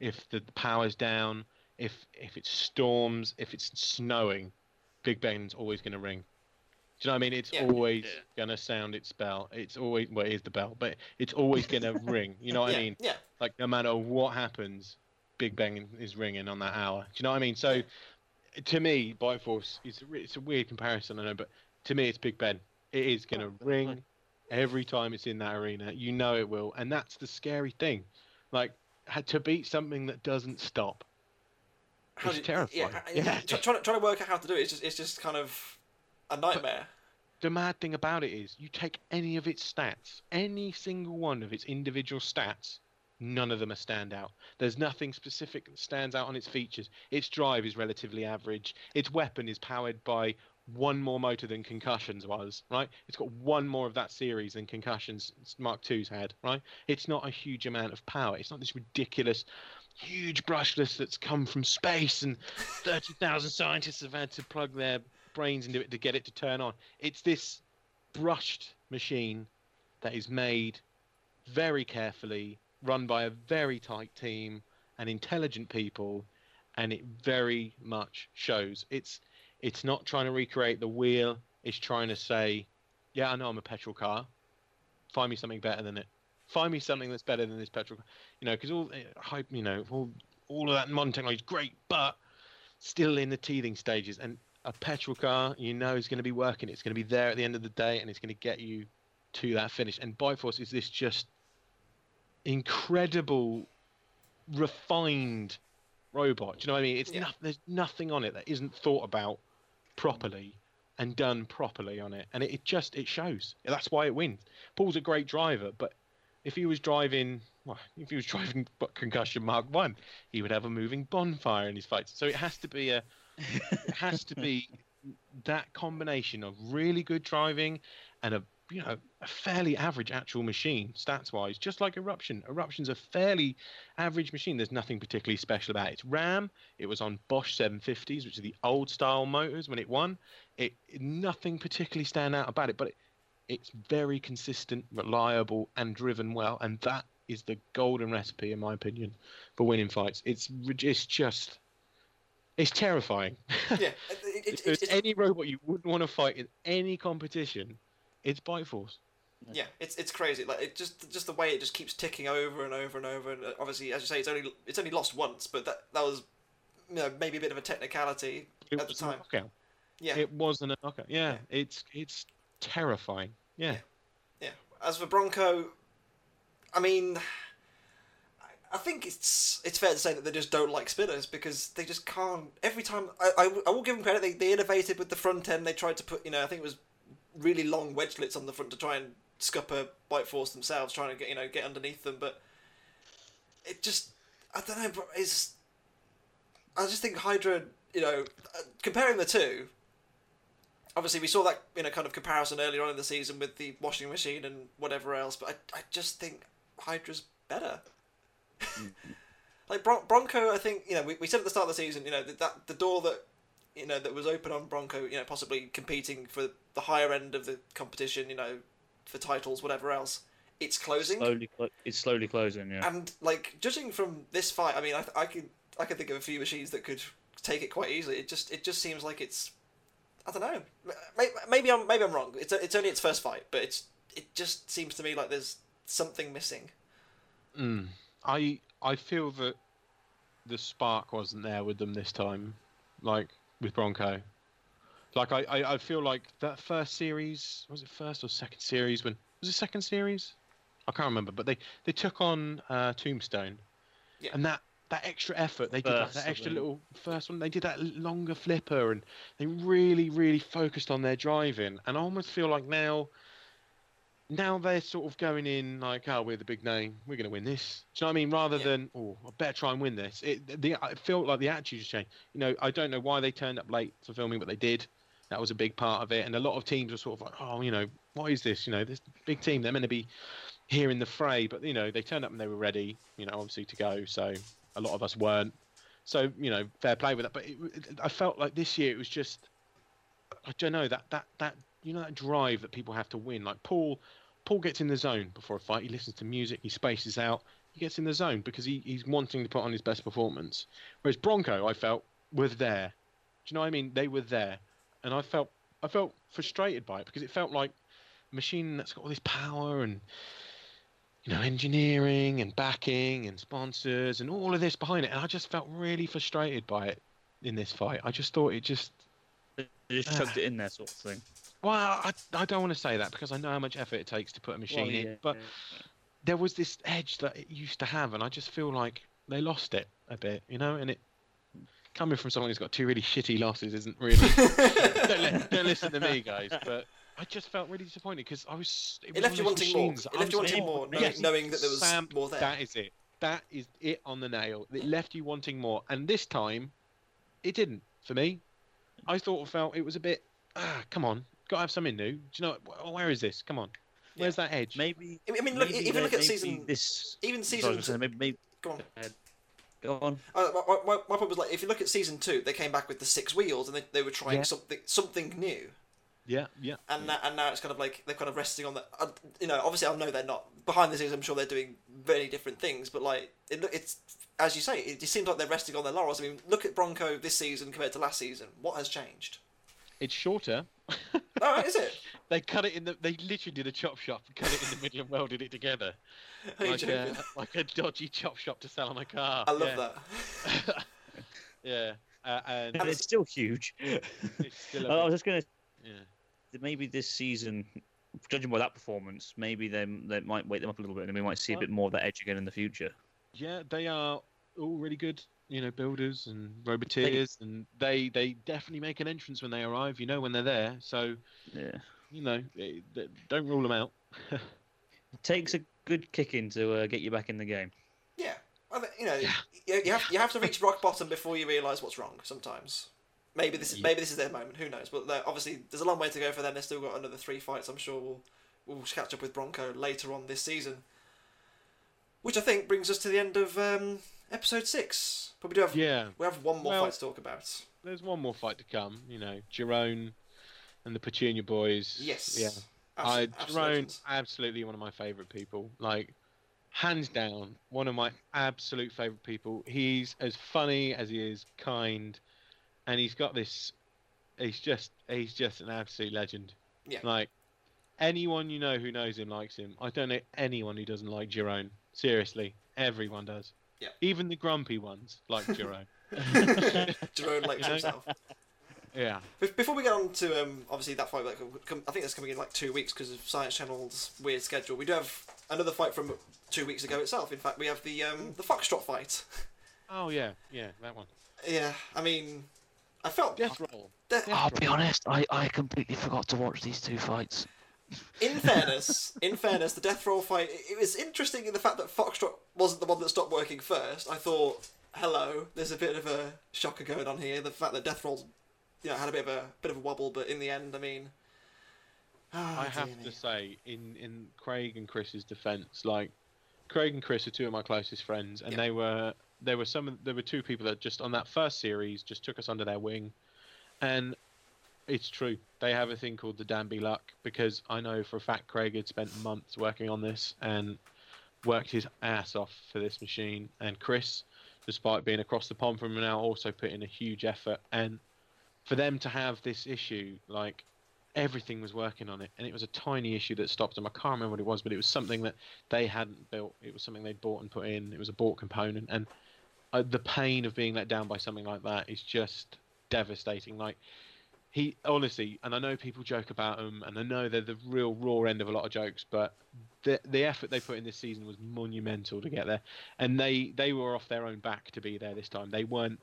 if the power's down, if, if it storms, if it's snowing, Big Ben's always going to ring. Do you know what I mean? It's Yeah. always Yeah. going to sound its bell. It's always, well, it is the bell, but it's always going to ring. You know what yeah, I mean? Yeah. Like no matter what happens, Big Ben is ringing on that hour. Do you know what I mean? So, to me, Bite Force is it's a weird comparison, I know, but to me, it's Big Ben. It is going to Oh, ring every time it's in that arena. You know it will, and that's the scary thing. Like to beat something that doesn't stop. How It's do- terrifying. Yeah, Yeah. try- Trying, to, trying to work out how to do it. It's just it's just kind of a nightmare. The mad thing about it is, you take any of its stats, any single one of its individual stats, none of them are standout. There's nothing specific that stands out on its features. Its drive is relatively average. Its weapon is powered by one more motor than Concussions was, right? It's got one more of that series than Concussions Mark II's had, right? It's not a huge amount of power. It's not this ridiculous, huge brushless that's come from space and 30,000 scientists have had to plug their brains into it to get it to turn on. It's this brushed machine that is made very carefully, run by a very tight team and intelligent people, and it very much shows. It's it's not trying to recreate the wheel. It's trying to say, "Yeah, I know I'm a petrol car. Find me something better than it. Find me something that's better than this petrol car." You know, because all eh, hype, you know, all all of that modern technology is great, but still in the teething stages. And a petrol car, you know, is going to be working. It's going to be there at the end of the day, and it's going to get you to that finish. And Bite Force is this just incredible, refined robot. Do you know what I mean? It's Yeah. no, there's nothing on it that isn't thought about properly and done properly on it, and it, it just it shows. That's why it wins. Paul's a great driver, but if he was driving, well, if he was driving Concussion Mark One, he would have a moving bonfire in his fights. So it has to be a, it has to be that combination of really good driving and a you know a fairly average actual machine stats wise just like eruption. Eruption's a fairly average machine. There's nothing particularly special about it. It's ram. It was on bosch 750s which are the old style motors when it won. It nothing particularly stand out about it but it, it's very consistent reliable and driven well and that is the golden recipe in my opinion for winning fights. It's it's just it's terrifying. Yeah, it, it, if it, there's it's, any robot you wouldn't want to fight in any competition, it's Bite Force. yeah, it's it's crazy. Like it just just the way it just keeps ticking over and over and over. And uh, obviously, as you say, it's only it's only lost once, but that that was you know maybe a bit of a technicality. It At the time. Yeah, It wasn't a knockout. Yeah, Yeah. it's it's terrifying. Yeah. Yeah. As for Bronco, I mean, I- I think it's it's fair to say that they just don't like spinners because they just can't. Every time, I, I, I will give them credit. They, they innovated with the front end. They tried to put, you know, I think it was really long wedgelets on the front to try and scupper Bite Force themselves, trying to get you know get underneath them. But it just, I don't know, but it's. I just think Hydra, you know, uh, comparing the two, obviously we saw that you know kind of comparison earlier on in the season with the washing machine and whatever else, but I, I just think Hydra's better. like Bron- Bronco, I think you know we, we said at the start of the season, you know that, that the door that you know that was open on Bronco, you know possibly competing for the higher end of the competition, you know for titles, whatever else, it's closing. Slowly, clo- it's slowly closing. Yeah. And like judging from this fight, I mean, I, I could I could think of a few machines that could take it quite easily. It just it just seems like it's I don't know. Maybe, maybe I'm maybe I'm wrong. It's it's only its first fight, but it's it just seems to me like there's something missing. Mm. I I feel that the spark wasn't there with them this time, like with Bronco. Like I, I, I feel like that first series was it first or second series when was it second series? I can't remember, but they they took on uh, Tombstone, Yeah. and that that extra effort they did like, First, that extra little first one they did that longer flipper and they really really focused on their driving and I almost feel like now now they're sort of going in like, oh, we're the big name, we're going to win this. Do you know what I mean? Rather Yeah. than, oh, I better try and win this. It, the, I felt like the attitude changed. You know, I don't know why they turned up late for filming, but they did. That was a big part of it. And a lot of teams were sort of like, oh, you know, what is this? You know, this big team, they're meant to be here in the fray. But, you know, they turned up and they were ready, you know, obviously to go. So a lot of us weren't. So, you know, fair play with that. But it, it- I felt like this year it was just, I don't know, that, that, that, you know, that drive that people have to win. Like Paul, Paul gets in the zone before a fight. He listens to music. He spaces out. He gets in the zone because he, he's wanting to put on his best performance. Whereas Bronco, I felt, were there. Do you know what I mean? They were there, and I felt I felt frustrated by it because it felt like a machine that's got all this power and you know engineering and backing and sponsors and all of this behind it, and I just felt really frustrated by it in this fight. I just thought it just They just chucked it in there, sort of thing. Well, I, I don't want to say that because I know how much effort it takes to put a machine Well, in, but yeah. there was this edge that it used to have, and I just feel like they lost it a bit, you know. And it coming from someone who's got two really shitty losses isn't really. don't, li- don't listen to me, guys. But I just felt really disappointed because I was. It, It left you one of those wanting more. It left you wanting more, "Oh, knowing, yes, knowing that there was Sam, more there. That is it. That is it on the nail. It left you wanting more, and this time, it didn't for me. I thought felt it was a bit. Ah, come on, got to have something new. Do you know where is this? Come on, where's that edge? Maybe. I mean, look, maybe even look at season. This. Even sorry, I season. was gonna maybe, maybe, Go on. go on. Uh, my, my, my point was like, if you look at season two, they came back with the six wheels and they, they were trying Yeah. something something new. Yeah, yeah. And now, and now it's kind of like they're kind of resting on the. Uh, you know, obviously I know they're not behind the scenes. I'm sure they're doing very different things, but like it, look- it's as you say, it just seems like they're resting on their laurels. I mean, look at Bronco this season compared to last season. What has changed? It's shorter. Oh, is it? They cut it in the. They literally did a chop shop and cut it in the middle and welded it together, like a, like a dodgy chop shop to sell on a car. I love yeah. that. yeah, uh, and But it's still huge. it's still I a was just gonna. yeah. Maybe this season, judging by that performance, maybe they they might wake them up a little bit, and we might see a bit more of that edge again in the future. Yeah, they are all really good, you know, builders and roboteers, and they they definitely make an entrance when they arrive. You know when they're there, so Yeah. you know they, they- don't rule them out. It takes a good kicking to uh, get you back in the game. Yeah. I think, you know, Yeah. you, you have you have to reach rock bottom before you realise what's wrong. Sometimes, maybe this is Yeah. maybe this is their moment. Who knows? But obviously, there's a long way to go for them. They've still got another three fights. I'm sure we'll we'll catch up with Bronco later on this season. Which I think brings us to the end of um, episode six. But we do have Yeah, we have one more Well- fight to talk about. there's one more fight to come. You know, Jerome and the Petunia boys. Yes. Yeah. Absolute- I Jerome, legends. absolutely one of my favourite people. Like, hands down, one of my absolute favourite people. He's as funny as he is kind, and he's got this. He's just he's just an absolute legend. Yeah. Like, anyone you know who knows him likes him. I don't know anyone who doesn't like Jerome. Seriously, everyone does. Yeah. Even the grumpy ones like Jerome. Jerome likes You know? himself. yeah. Before we get on to um, obviously that fight, like, I think that's coming in like two weeks because of Science Channel's weird schedule. We do have another fight from two weeks ago itself. In fact, we have the um, the Foxtrot fight. Oh yeah, yeah, that one. Yeah, I mean, I felt Death roll. de- Yeah. I'll be honest, I, I completely forgot to watch these two fights. In fairness, in fairness, the Death Roll fight. It, was interesting in the fact that Foxtrot wasn't the one that stopped working first. I thought, hello, there's a bit of a shocker going on here. The fact that Death Roll, you know, had a bit of a bit of a wobble, but in the end, I mean. ah, I have me. to say, in in Craig and Chris's defence, like Craig and Chris are two of my closest friends, and Yeah. they were there were some of- there were two people that just on that first series just took us under their wing, and it's true they have a thing called the Danby luck because I know for a fact Craig had spent months working on this and worked his ass off for this machine, and Chris, despite being across the pond from him now, also put in a huge effort and for them to have this issue like everything was working on it, and it was a tiny issue that stopped them. I can't remember what it was, but it was something that they hadn't built. It was something they'd bought and put in. It was a bought component, and uh, the pain of being let down by something like that is just devastating. Like he honestly, and I know people joke about him, and I know they're the real raw end of a lot of jokes, but the the effort they put in this season was monumental to get there, and they they were off their own back to be there this time. They weren't.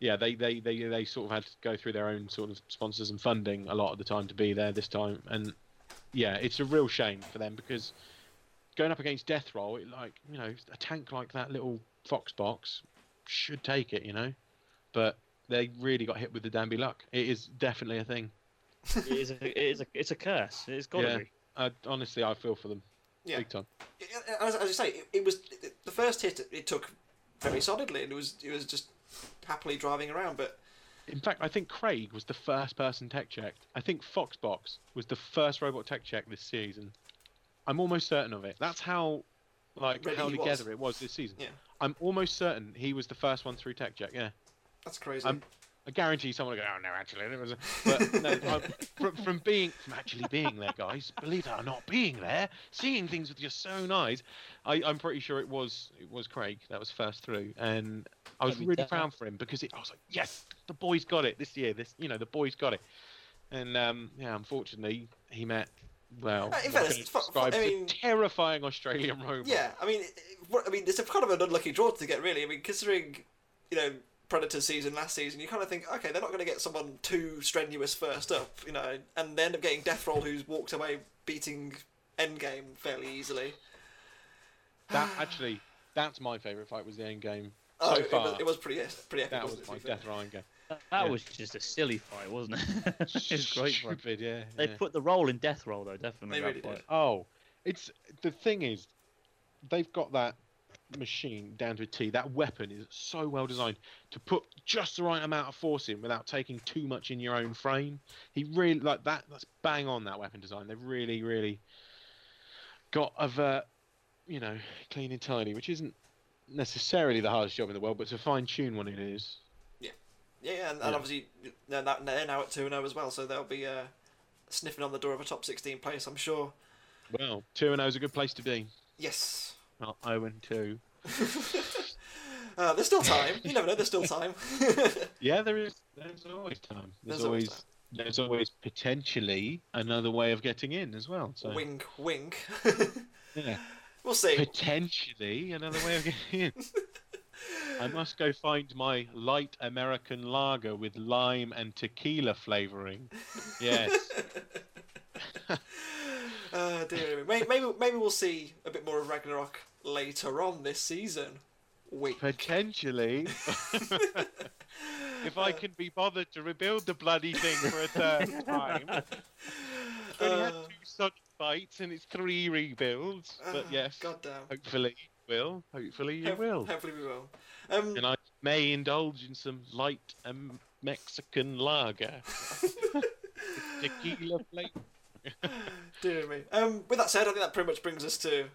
Yeah, they, they, they, they sort of had to go through their own sort of sponsors and funding a lot of the time to be there this time, and yeah, it's a real shame for them because going up against Death Roll, it, like you know, a tank like that little Fox box should take it, you know, but they really got hit with the Danby luck. It is definitely a thing. it is a, it is a, it's a curse. It's got to Yeah. be. I, honestly, I feel for them Yeah. big time. As, as you say, it, it was it, the first hit. It took very solidly, and it was it was just happily driving around. But In fact, I think Craig was the first person tech checked. I think Foxtrot was the first robot tech check this season. I'm almost certain of it. That's how, like, Ready how he was. together it was this season. Yeah. I'm almost certain he was the first one through tech check. Yeah. That's crazy. I'm- I guarantee someone will go, oh no, actually, it was. A... But no, I'm, from, from being, from actually being there, guys, believe it or not, being there, seeing things with your own eyes, I, I'm pretty sure it was it was Craig that was first through, and I was really time. proud for him because it, I was like, yes, the boys got it this year. This, you know, the boys got it, and um, yeah, unfortunately, he met. Well, Uh, in what fairness, fu- fu- I as a mean- terrifying Australian robot. yeah, I mean, it, I mean, it's a kind of an unlucky draw to get, really. I mean, considering you know Predator season last season, you kind of think, okay, they're not going to get someone too strenuous first up, you know, and they end up getting Death Roll, who's walked away beating Endgame fairly easily. That actually, that's my favourite fight was the end game. Oh, so it, far, was, it was pretty pretty epic. that wasn't was it, my to be fair? Death Ryan game. That, that Yeah. was just a silly fight, wasn't it? it was great fun. Stupid, yeah. They yeah. put the role in death roll though, definitely. They really did. Oh, it's the thing is, they've got that machine down to a T. That weapon is so well designed to put just the right amount of force in without taking too much in your own frame. He really like that. That's bang on that weapon design. They've really, really got of uh, you know, clean and tidy, which isn't necessarily the hardest job in the world, but to fine tune one it is. Yeah, yeah, and, and Yeah. obviously they're now, they're now at two and zero as well, so they'll be uh, sniffing on the door of a top sixteen place, I'm sure. Well, two and zero is a good place to be. Yes. Not zero and two. Uh, there's still time. You never know. There's still time. Yeah, there is. There's always time. There's, There's always always, there's always potentially another way of getting in as well. So wink, wink. yeah, we'll see. potentially another way of getting in. I must go find my light American lager with lime and tequila flavoring. Yes. Uh, dear. Maybe, maybe maybe we'll see a bit more of Ragnarok later on this season. Wink. Potentially. if I can be bothered to rebuild the bloody thing for a third time. I've only had Uh, two such fights and it's three rebuilds. But uh, yes. God damn. Hopefully you will. Hopefully you Ho- will. Hopefully we will. Um, And I may indulge in some light um, Mexican lager. Tequila flavor. Dear me. Um, with that said, I think that pretty much brings us to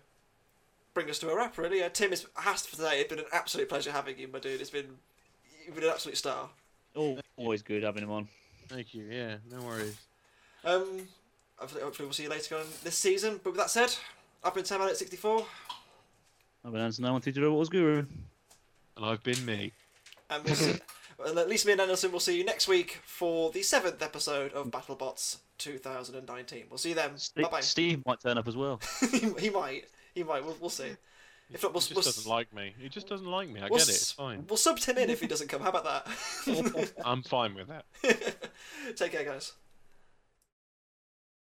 bring us to a wrap. Really, uh, Tim, it's has for today. It's been an absolute pleasure having you, my dude. It's been you've been an absolute star. Al- Always good having him on. Thank you. Yeah, no worries. Um, hopefully, hopefully we'll see you later on this season. But with that said, I've been Sam at sixty four, I've been Anderson. I want to do what was guru. And I've been me. and we'll see. And at least me and Anderson will see you next week for the seventh episode of BattleBots 2019. We'll see you then. Bye Steve, bye. Steve might turn up as well. he, he might. He might. We'll, we'll see. If not, He we'll, just we'll, doesn't like me. He just doesn't like me. I we'll get it. It's fine. We'll sub him in if he doesn't come. How about that? I'm fine with that. Take care, guys.